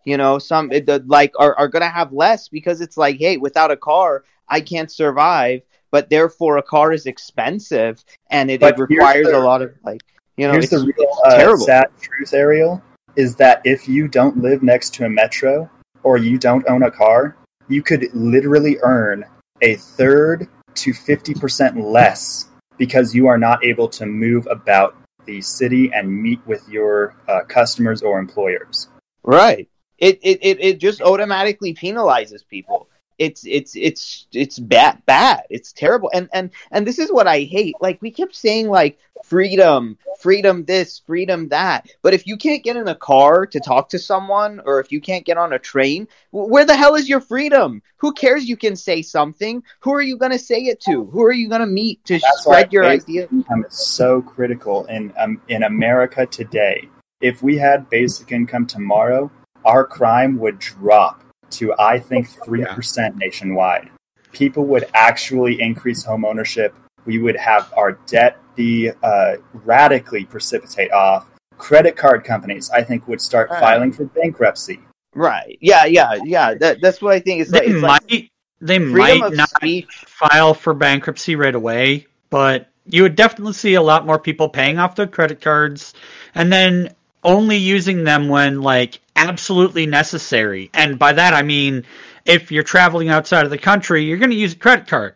you know some the, like are, are gonna have less because it's like hey without a car i can't survive but therefore a car is expensive and it, it requires the- a lot of like you know Here's the real uh, terrible. sad truth, Ariel, is that if you don't live next to a metro or you don't own a car, you could literally earn a third to 50% less because you are not able to move about the city and meet with your uh, customers or employers. right it, it it it just automatically penalizes people it's it's it's it's bad bad. It's terrible. And and and this is what i hate. Like we kept saying like freedom freedom this freedom that. But if you can't get in a car to talk to someone or if you can't get on a train where the hell is your freedom? Who cares you can say something? Who are you going to say it to? Who are you going to meet to That's spread your idea income is so critical in um, in America today. If we had basic income tomorrow, our crime would drop to I think [laughs] three percent nationwide. People would actually increase home ownership. We would have our debt be uh, radically precipitate off. Credit card companies, I think, would start Right. filing for bankruptcy. right yeah yeah yeah that, that's what i think it's like, they it's might like they might not speech file for bankruptcy right away, but you would definitely see a lot more people paying off their credit cards and then only using them when like absolutely necessary. And by that I mean if you're traveling outside of the country, you're going to use a credit card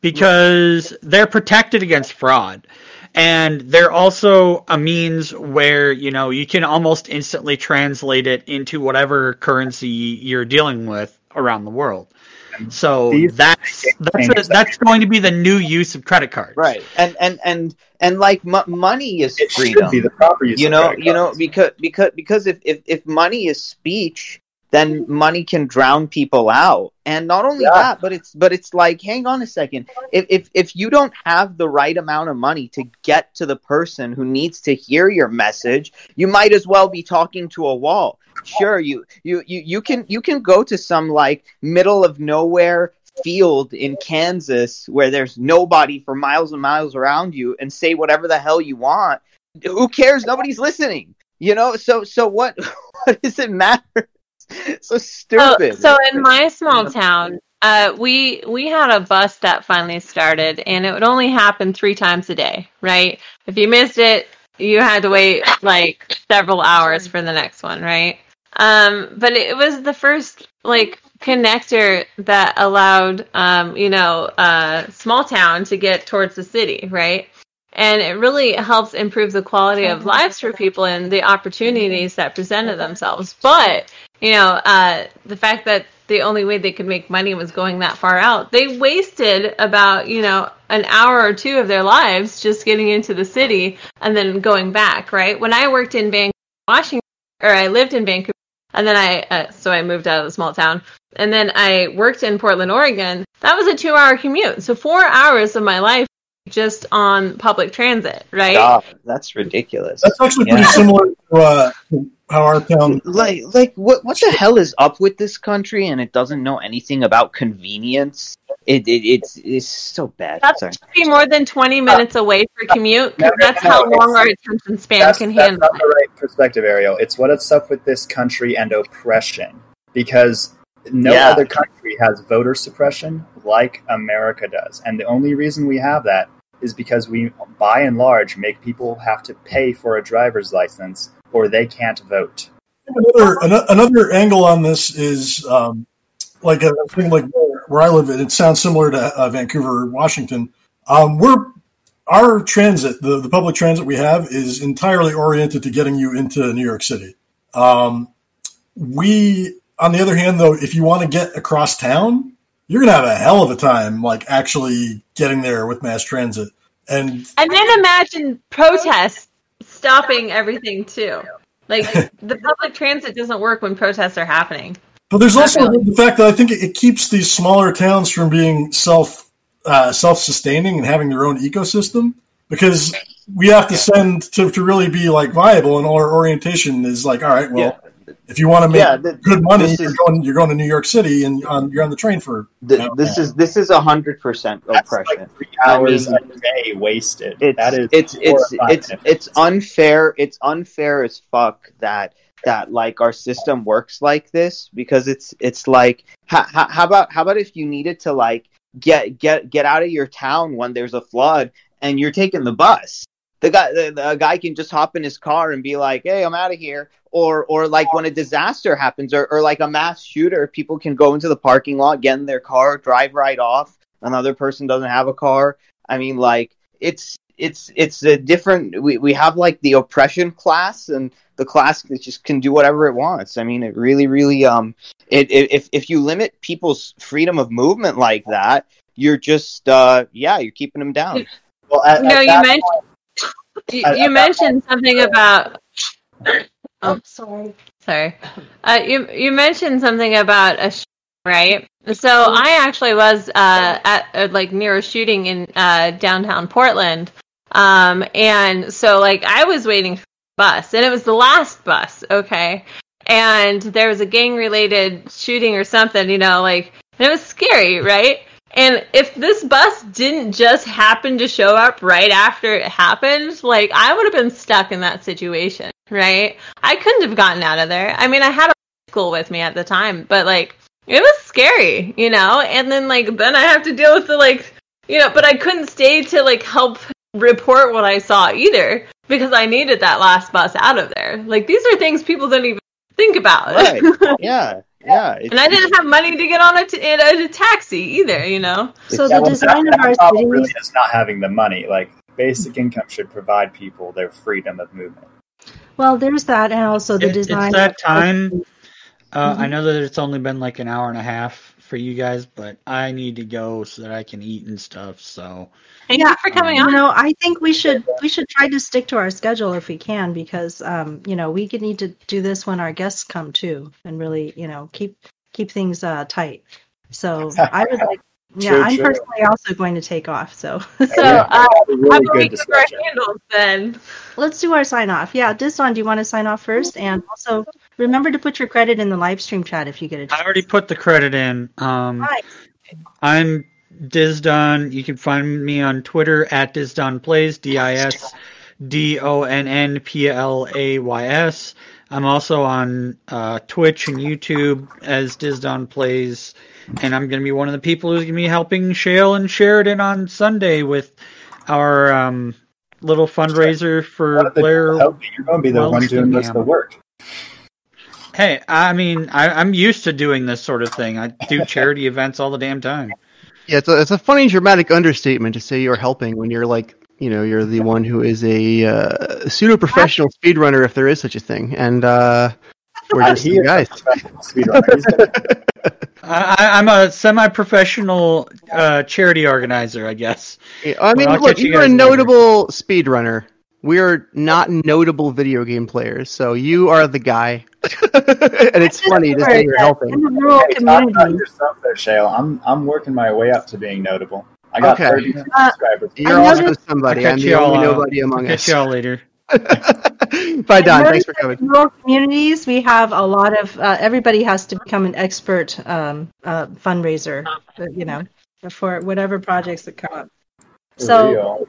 because they're protected against fraud. And they're also a means where, you know, you can almost instantly translate it into whatever currency you're dealing with around the world. So that's that's a, that's going to be the new use of credit cards. right. And and and and like m- money is It freedom. should be the proper use you know credit you know because because because if, if if money is speech then money can drown people out. And not only Yeah. that but it's but it's like hang on a second. If, if if you don't have the right amount of money to get to the person who needs to hear your message you might as well be talking to a wall. Sure you you you, you can you can go to some like middle of nowhere field in Kansas where there's nobody for miles and miles around you and say whatever the hell you want. Who cares? Nobody's listening. You know so so what [laughs] what does it matter so [laughs] So, stupid so in my small town, uh, we we had a bus that finally started, and it would only happen three times a day. Right? If you missed it, you had to wait like several hours for the next one. Right? Um, but it was the first like connector that allowed, um, you know, uh, small town to get towards the city, right? And it really helps improve the quality of lives for people and the opportunities that presented themselves. But, you know, uh, the fact that the only way they could make money was going that far out, they wasted about, you know, an hour or two of their lives just getting into the city and then going back, right? When I worked in Vancouver, Washington, or I lived in Vancouver, and then I, uh, so I moved out of the small town, and then I worked in Portland, Oregon. That was a two hour commute. So four hours of my life just on public transit, right? God, that's ridiculous. That's actually pretty Yeah. similar to uh, how our town. like like what what the hell is up with this country and it doesn't know anything about convenience it, it it's it's so bad That Sorry. should be more than 20 minutes away for uh, commute because no, that's no, how long our attention span That's, can that's handle not the right perspective, Ariel. It's what it's up with this country and oppression. Because no Yeah. other country has voter suppression like America does. And the only reason we have that is because we, by and large, make people have to pay for a driver's license or they can't vote. Another ano- another angle on this is um, like a thing like where, where I live. It sounds similar to uh, Vancouver, Washington. Um, we're our transit, the, the public transit we have, is entirely oriented to getting you into New York City. Um, we, on the other hand, though, if you want to get across town, you're gonna have a hell of a time, like actually getting there with mass transit. And And then imagine protests stopping everything too. Like the public transit doesn't work when protests are happening. But there's also the fact that I think it, it keeps these smaller towns from being self uh, self sustaining and having their own ecosystem because we have to send to, to really be like viable and all our orientation is like all right well if you want to make Yeah, th- good money this you're is- going you're going to New York City and on, you're on the train for Th- this is this is a hundred percent oppression like three hours I a day wasted. it's that is it's it's it's it's unfair it's unfair as fuck that that like our system works like this because it's it's like how, how about how about if you needed to like get get get out of your town when there's a flood and you're taking the bus the guy the, the guy can just hop in his car and be like hey i'm out of here. Or or like when a disaster happens or, or like a mass shooter people can go into the parking lot get in their car drive right off another person doesn't have a car. I mean like it's it's it's a different we, we have like the oppression class and the class that just can do whatever it wants. I mean it really really um it, it if if you limit people's freedom of movement like that you're just uh yeah you're keeping them down. Well, at, No, at you mentioned point- you, you mentioned something about Oh, sorry. sorry. Uh, you you mentioned something about a sh- right. So I actually was uh, at uh, like near a shooting in uh, downtown Portland, um, and so like I was waiting for the bus, and it was the last bus. Okay, and there was a gang related shooting or something, you know, like and it was scary, right? And if this bus didn't just happen to show up right after it happened, like I would have been stuck in that situation, right? I couldn't have gotten out of there. I mean, I had a school with me at the time, but like it was scary, you know? And then like then I have to deal with the like, you know, but I couldn't stay to like help report what I saw either because I needed that last bus out of there. Like these are things people don't even think about. right [laughs] yeah yeah and I didn't have money to get on a, t- in a, taxi either, you know? So Yeah, the well, design that, of our that problem cities. really is not having the money. Like basic income should provide people their freedom of movement. Well, there's that, and also the It- design. it's that of- time. Uh, Mhm. I know that it's only been like an hour and a half for you guys, but I need to go so that I can eat and stuff. So Thank Yeah, you for coming You on. know, I think we should we should try to stick to our schedule if we can, because um, you know we could need to do this when our guests come too, and really you know keep keep things uh, tight. So I would like. [laughs] Yeah, True, I'm true. personally also going to take off. So So, Yeah, [laughs] uh, a really how about we good give our handles then? let's do our sign off. Yeah, Diston, do you want to sign off first? And also remember to put your credit in the live stream chat if you get a I chance. I already put the credit in. Um, Hi. I'm Dizdon. You can find me on Twitter at DizdonPlays, D I S D O N N P L A Y S. I'm also on uh, Twitch and YouTube as Dizdon Plays, and I'm going to be one of the people who's going to be helping Shale and Sheridan on Sunday with our um, little fundraiser for the- Blair. Help You're going to be the one doing most of the work. Hey, I mean, I, I'm used to doing this sort of thing. I do charity events all the damn time. Yeah, it's a, it's a funny dramatic understatement to say you're helping when you're like, you know, you're the one who is a uh, pseudo professional speedrunner, if there is such a thing, and uh, we're just he you guys. speedrunner. [laughs] I, I- I'm a semi-professional uh, charity organizer, I guess. Yeah, I mean, Well, look, catch you you're a guys later. notable speedrunner. We are not notable video game players, so you are the guy. And it's funny to say you're helping. In the rural Hey, talk about yourself there, Shale. I'm I'm working my way up to being notable. I got Okay. 32 Uh, subscribers. You're also somebody. I'll I'm the only uh, nobody among Catch us. y'all later. [laughs] Bye, Don. Thanks for coming. In rural communities, we have a lot of. Uh, everybody has to become an expert um, uh, fundraiser. uh, You know, for whatever projects that come up. For So, real.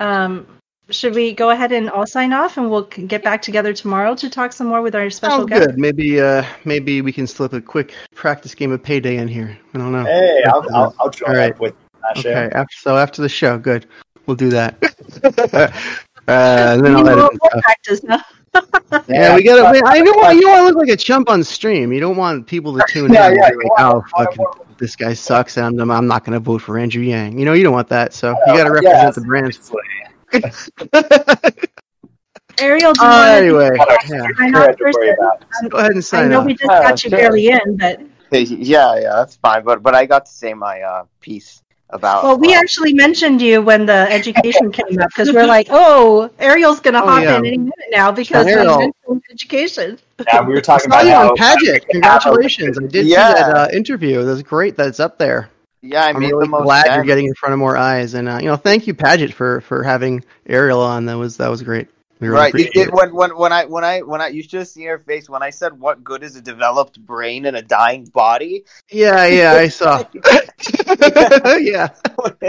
um, should we go ahead and all sign off, and we'll get back together tomorrow to talk some more with our special Sounds guest? good. Maybe, uh, maybe we can slip a quick practice game of Payday in here. I don't know. Hey, I'll, I'll, I'll join All right. up with that Okay. After, so after the show, good. We'll do that. [laughs] uh, and then I'll need a edit little and more practice, huh? [laughs] Yeah, we gotta. wait, I know what you want to look like a chump on stream. You don't want people to tune Yeah, in. yeah, and be like, oh, fucking, this guy sucks, and I'm, I'm not gonna vote for Andrew Yang. You know, you don't want that. So you gotta Yeah, represent the brand. Ariel, do you Uh, want anyway, to yeah. sign off first? worry. Go ahead and I know off. we just Uh, got you sure. barely in, but Yeah, yeah, that's fine. But but I got to say my uh, piece about. well, we uh, actually mentioned you when the education came up because we're like, oh, Ariel's gonna Oh, hop yeah. in any minute now because we Ariel. mentioned education. Yeah, we were talking about you on Paget. [laughs] Congratulations! I did Yeah. see that uh, interview. That's great. That's up there. Yeah, I I'm made really the most glad you're getting in front of more eyes, and uh, you know, thank you, Paget, for for having Ariel on. That was that was great. We really Right. It. when when when I when I when I you should have seen her face when I said what good is a developed brain in a dying body. Yeah, [laughs] yeah, I saw. [laughs] yeah. [laughs]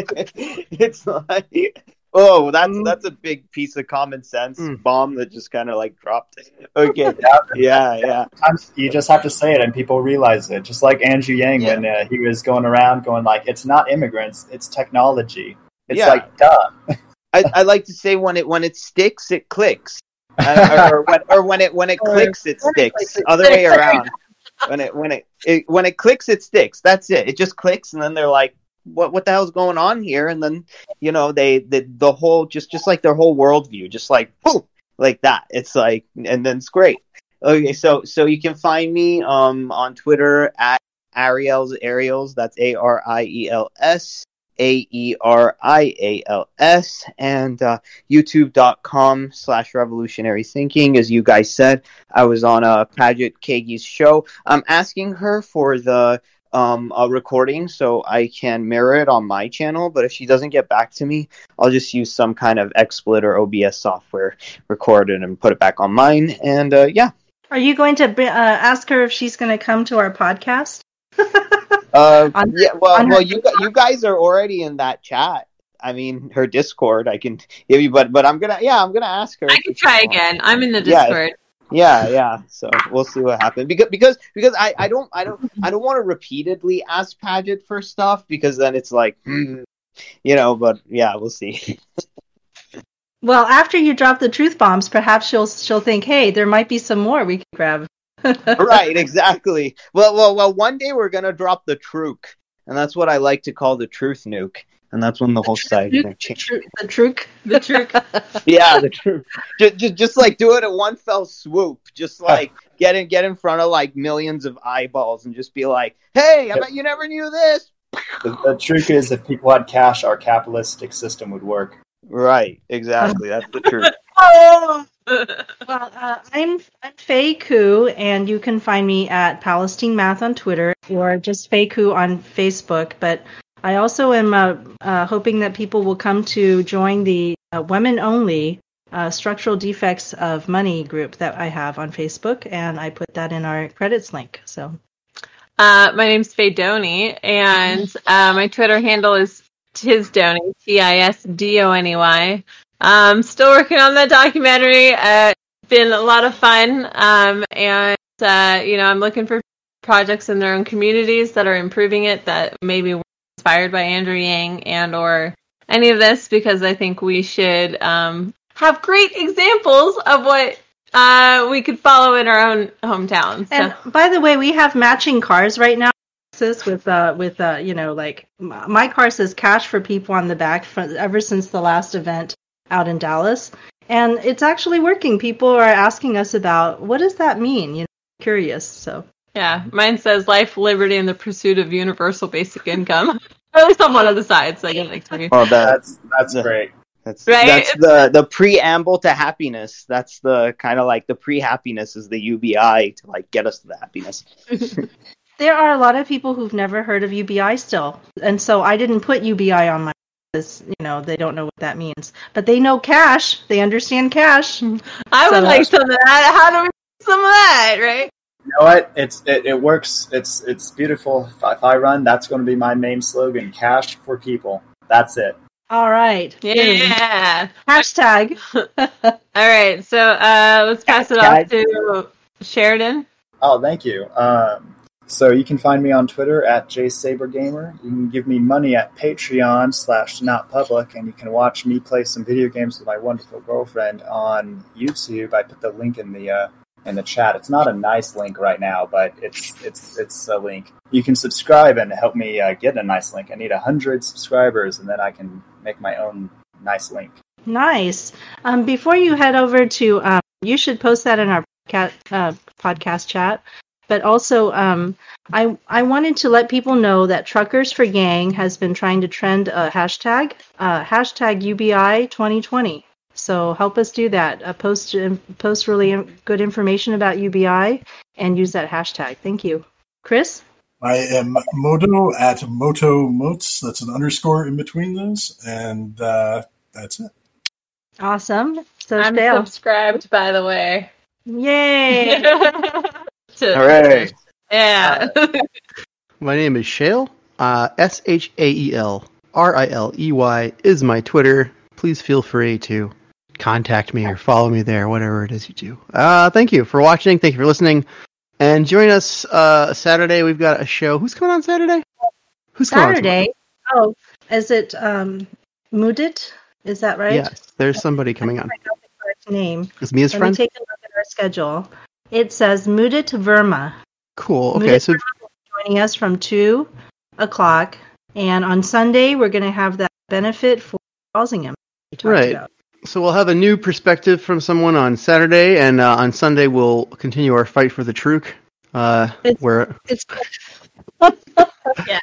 it's like oh that's Mm. that's a big piece of common sense Mm. bomb that just kind of like dropped. Okay. [laughs] yeah, yeah. Sometimes you just have to say it and people realize it. Just like Andrew Yang Yeah. when uh, he was going around going like, "It's not immigrants, it's technology." It's Yeah. like, duh. I, I like to say when it when it sticks, it clicks, uh, or, or when or when it when it [laughs] clicks, it sticks. Other way around. When it when it, it when it clicks, it sticks. That's it. It just clicks, and then they're like, "What what the hell's going on here?" And then you know they the the whole just just like their whole worldview, just like boom, like that. It's like, and then it's great. Okay, so so you can find me um on Twitter at Ariel's Ariels. That's A R I E L S A E R I A L S and uh, youtube.com slash revolutionary thinking. As you guys said, I was on uh, Paget Kagy's show. I'm asking her for the um, a recording so I can mirror it on my channel. But if she doesn't get back to me, I'll just use some kind of XSplit or OBS software, record it, and put it back on mine. And uh, yeah, Are you going to br- uh, ask her if she's going to come to our podcast? [laughs] Uh, On- yeah. Well, well, you you guys are already in that chat. I mean, her Discord. I can give you, but but I'm gonna yeah, I'm gonna ask her. I can try again. I'm in the Discord. Yeah, yeah. Yeah. So we'll see what happens because because because I I don't I don't I don't want to repeatedly ask Paget for stuff because then it's like hmm, you know. But yeah, we'll see. Well, after you drop the truth bombs, perhaps she'll she'll think, hey, there might be some more we can grab. [laughs] right, exactly. Well, well, well. One day we're gonna drop the truth, and that's what I like to call the truth nuke, and that's when the whole site is gonna The change. The truth. The truth. [laughs] yeah, the truth. Just, just, just like do it in one fell swoop. Just like get in, get in front of like millions of eyeballs and just be like, "Hey, I bet you never knew this." The, the truth is, if people had cash, our capitalistic system would work. Right, exactly. That's the truth. [laughs] Oh! [laughs] Well, uh, I'm I'm Faye Koo, and you can find me at Palestine Math on Twitter or just Faye Koo on Facebook. But I also am uh, uh, hoping that people will come to join the uh, women only uh, structural defects of money group that I have on Facebook, and I put that in our credits link. So Uh, my name's Faye Doney, and uh, my Twitter handle is Tisdoney, T I S D O N E Y. Um, still working on that documentary. Uh, it's been a lot of fun, um, and uh, you know, I'm looking for projects in their own communities that are improving it that maybe inspired by Andrew Yang and or any of this because I think we should um, have great examples of what uh, we could follow in our own hometown. So. And by the way, we have matching cars right now. With uh, with uh, you know, like my car says "cash for people" on the back for, ever since the last event out in Dallas, and it's actually working. People are asking us about what does that mean. You know, curious. So Yeah, mine says life, liberty, and the pursuit of universal basic income. [laughs] At least on one of the sides, I get like three. Oh, That's that's Yeah. great. that's Right? that's the the preamble to happiness. That's the kind of like the pre-happiness is the UBI to like get us to the happiness. [laughs] there are a lot of people who've never heard of UBI still, and so I didn't put UBI on my. This, you know, they don't know what that means, but they know cash. They understand cash. [laughs] I would like some of that. How do we get some of that, right? You know what? It's it, it works. It's it's beautiful. If I, if I run, that's going to be my main slogan: "Cash for people." That's it. All right. Yeah. Hashtag. [laughs] All right, so uh, let's pass it off to Sheridan. Oh, thank you. Um, so you can find me on Twitter at jsabergamer. You can give me money at Patreon slash not public, and you can watch me play some video games with my wonderful girlfriend on YouTube. I put the link in the uh, in the chat. It's not a nice link right now, but it's it's it's a link. You can subscribe and help me uh, get a nice link. I need hundred subscribers, and then I can make my own nice link. Nice. Um, before you head over to, um, you should post that in our cat, uh, podcast chat. But also, um, I I wanted to let people know that Truckers for Gang has been trying to trend a hashtag, uh, hashtag UBI 2020. So help us do that. Uh, post post really good information about UBI and use that hashtag. Thank you, Chris. I am Moto at Moto Motes. That's an underscore in between those, and uh, that's it. Awesome. So I'm Dale. subscribed, by the way. Yay! [laughs] [laughs] To- Hooray! Yeah. [laughs] My name is Shael. Uh, S H A E L R I L E Y is my Twitter. Please feel free to contact me or follow me there, whatever it is you do. Uh, thank you for watching. Thank you for listening. And join us uh, Saturday. We've got a show. Who's coming on Saturday? Who's coming on Saturday. Oh, is it um Mudit? Is that right? Yes, there's somebody coming on. Name. Is his Let friend? me take a look at our schedule. It says Mudit Verma Cool. Okay, Mudit so joining us from two o'clock, and on Sunday we're going to have that benefit for Walsingham. Right. about. So we'll have a new perspective from someone on Saturday, and uh, on Sunday we'll continue our fight for the truth. Uh, It's- where It's [laughs] yes.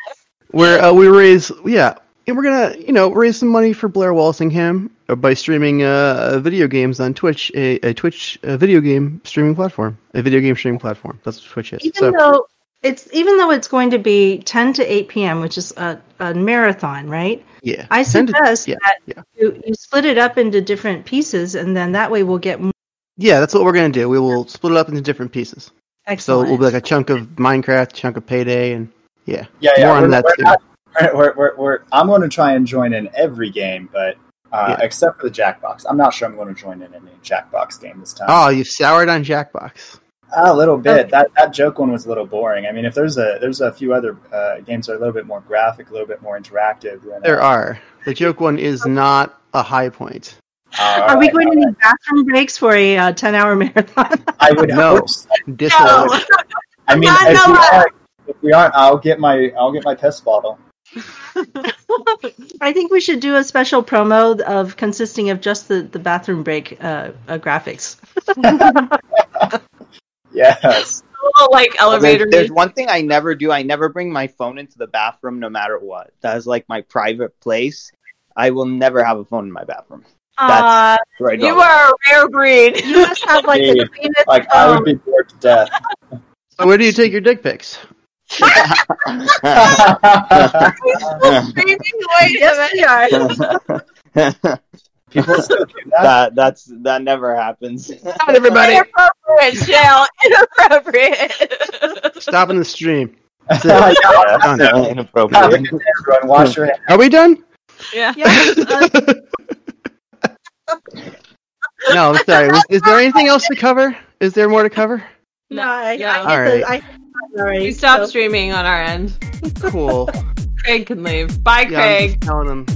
where uh, we raise yeah, and we're gonna you know raise some money for Blair Walsingham uh, by streaming uh, video games on Twitch, a, a Twitch a video game streaming platform, a video game streaming platform. That's what Twitch is. even So though it's even though it's going to be ten to eight p.m., which is a, a marathon, right? yeah, I 10 to- suggest yeah, that yeah. you, you split it up into different pieces, and then that way we'll get more. yeah, that's what we're gonna do. We will split it up into different pieces. Excellent. So Excellent. it will be like a chunk of Minecraft, chunk of Payday, and yeah, Yeah, yeah. more on we're, that we're too. not- we're, we're, we're, we're- I'm going to try and join in every game, but uh, Yeah. except for the Jackbox. I'm not sure I'm going to join in any Jackbox game this time. Oh, you've soured on Jackbox. A little bit. Okay. That that joke one was a little boring. I mean, if there's a there's a few other uh, games that are a little bit more graphic, a little bit more interactive. Then, uh, There are. The joke one is not a high point. uh, Are we going to alright. need bathroom breaks for a uh, ten-hour [laughs] marathon? I would No. hope. so. Disallowed. I mean, [laughs] Not if we, aren't, if we aren't, I'll get my I'll get my piss bottle. [laughs] I think we should do a special promo of consisting of just the, the bathroom break uh, uh, graphics. Yes. Little, like elevator. there's, there's one thing I never do. I never bring my phone into the bathroom, no matter what. That is like my private place. I will never have a phone in my bathroom. Uh, Right. you are a rare breed. you must have like the Dude, cleanest Like I would be bored to death. [laughs] So where do you take your dick pics? [laughs] [laughs] Screaming, Yes, minute. are. People [laughs] still do that. that that's that never happens. Not everybody. Inappropriate, Shell. Inappropriate. Stopping the stream. That's [laughs] it. yeah. Done. Have a Inappropriate. good day, everyone. Wash your hands. Are we done? yeah. Yeah, uh, [laughs] no, sorry. Was- Is there anything else to cover? Is there more to cover? no, I, Yeah. I, All get right. the, I already. We stopped so- streaming on our end. Cool. Craig can leave. Bye, Yeah, I'm Craig. just telling them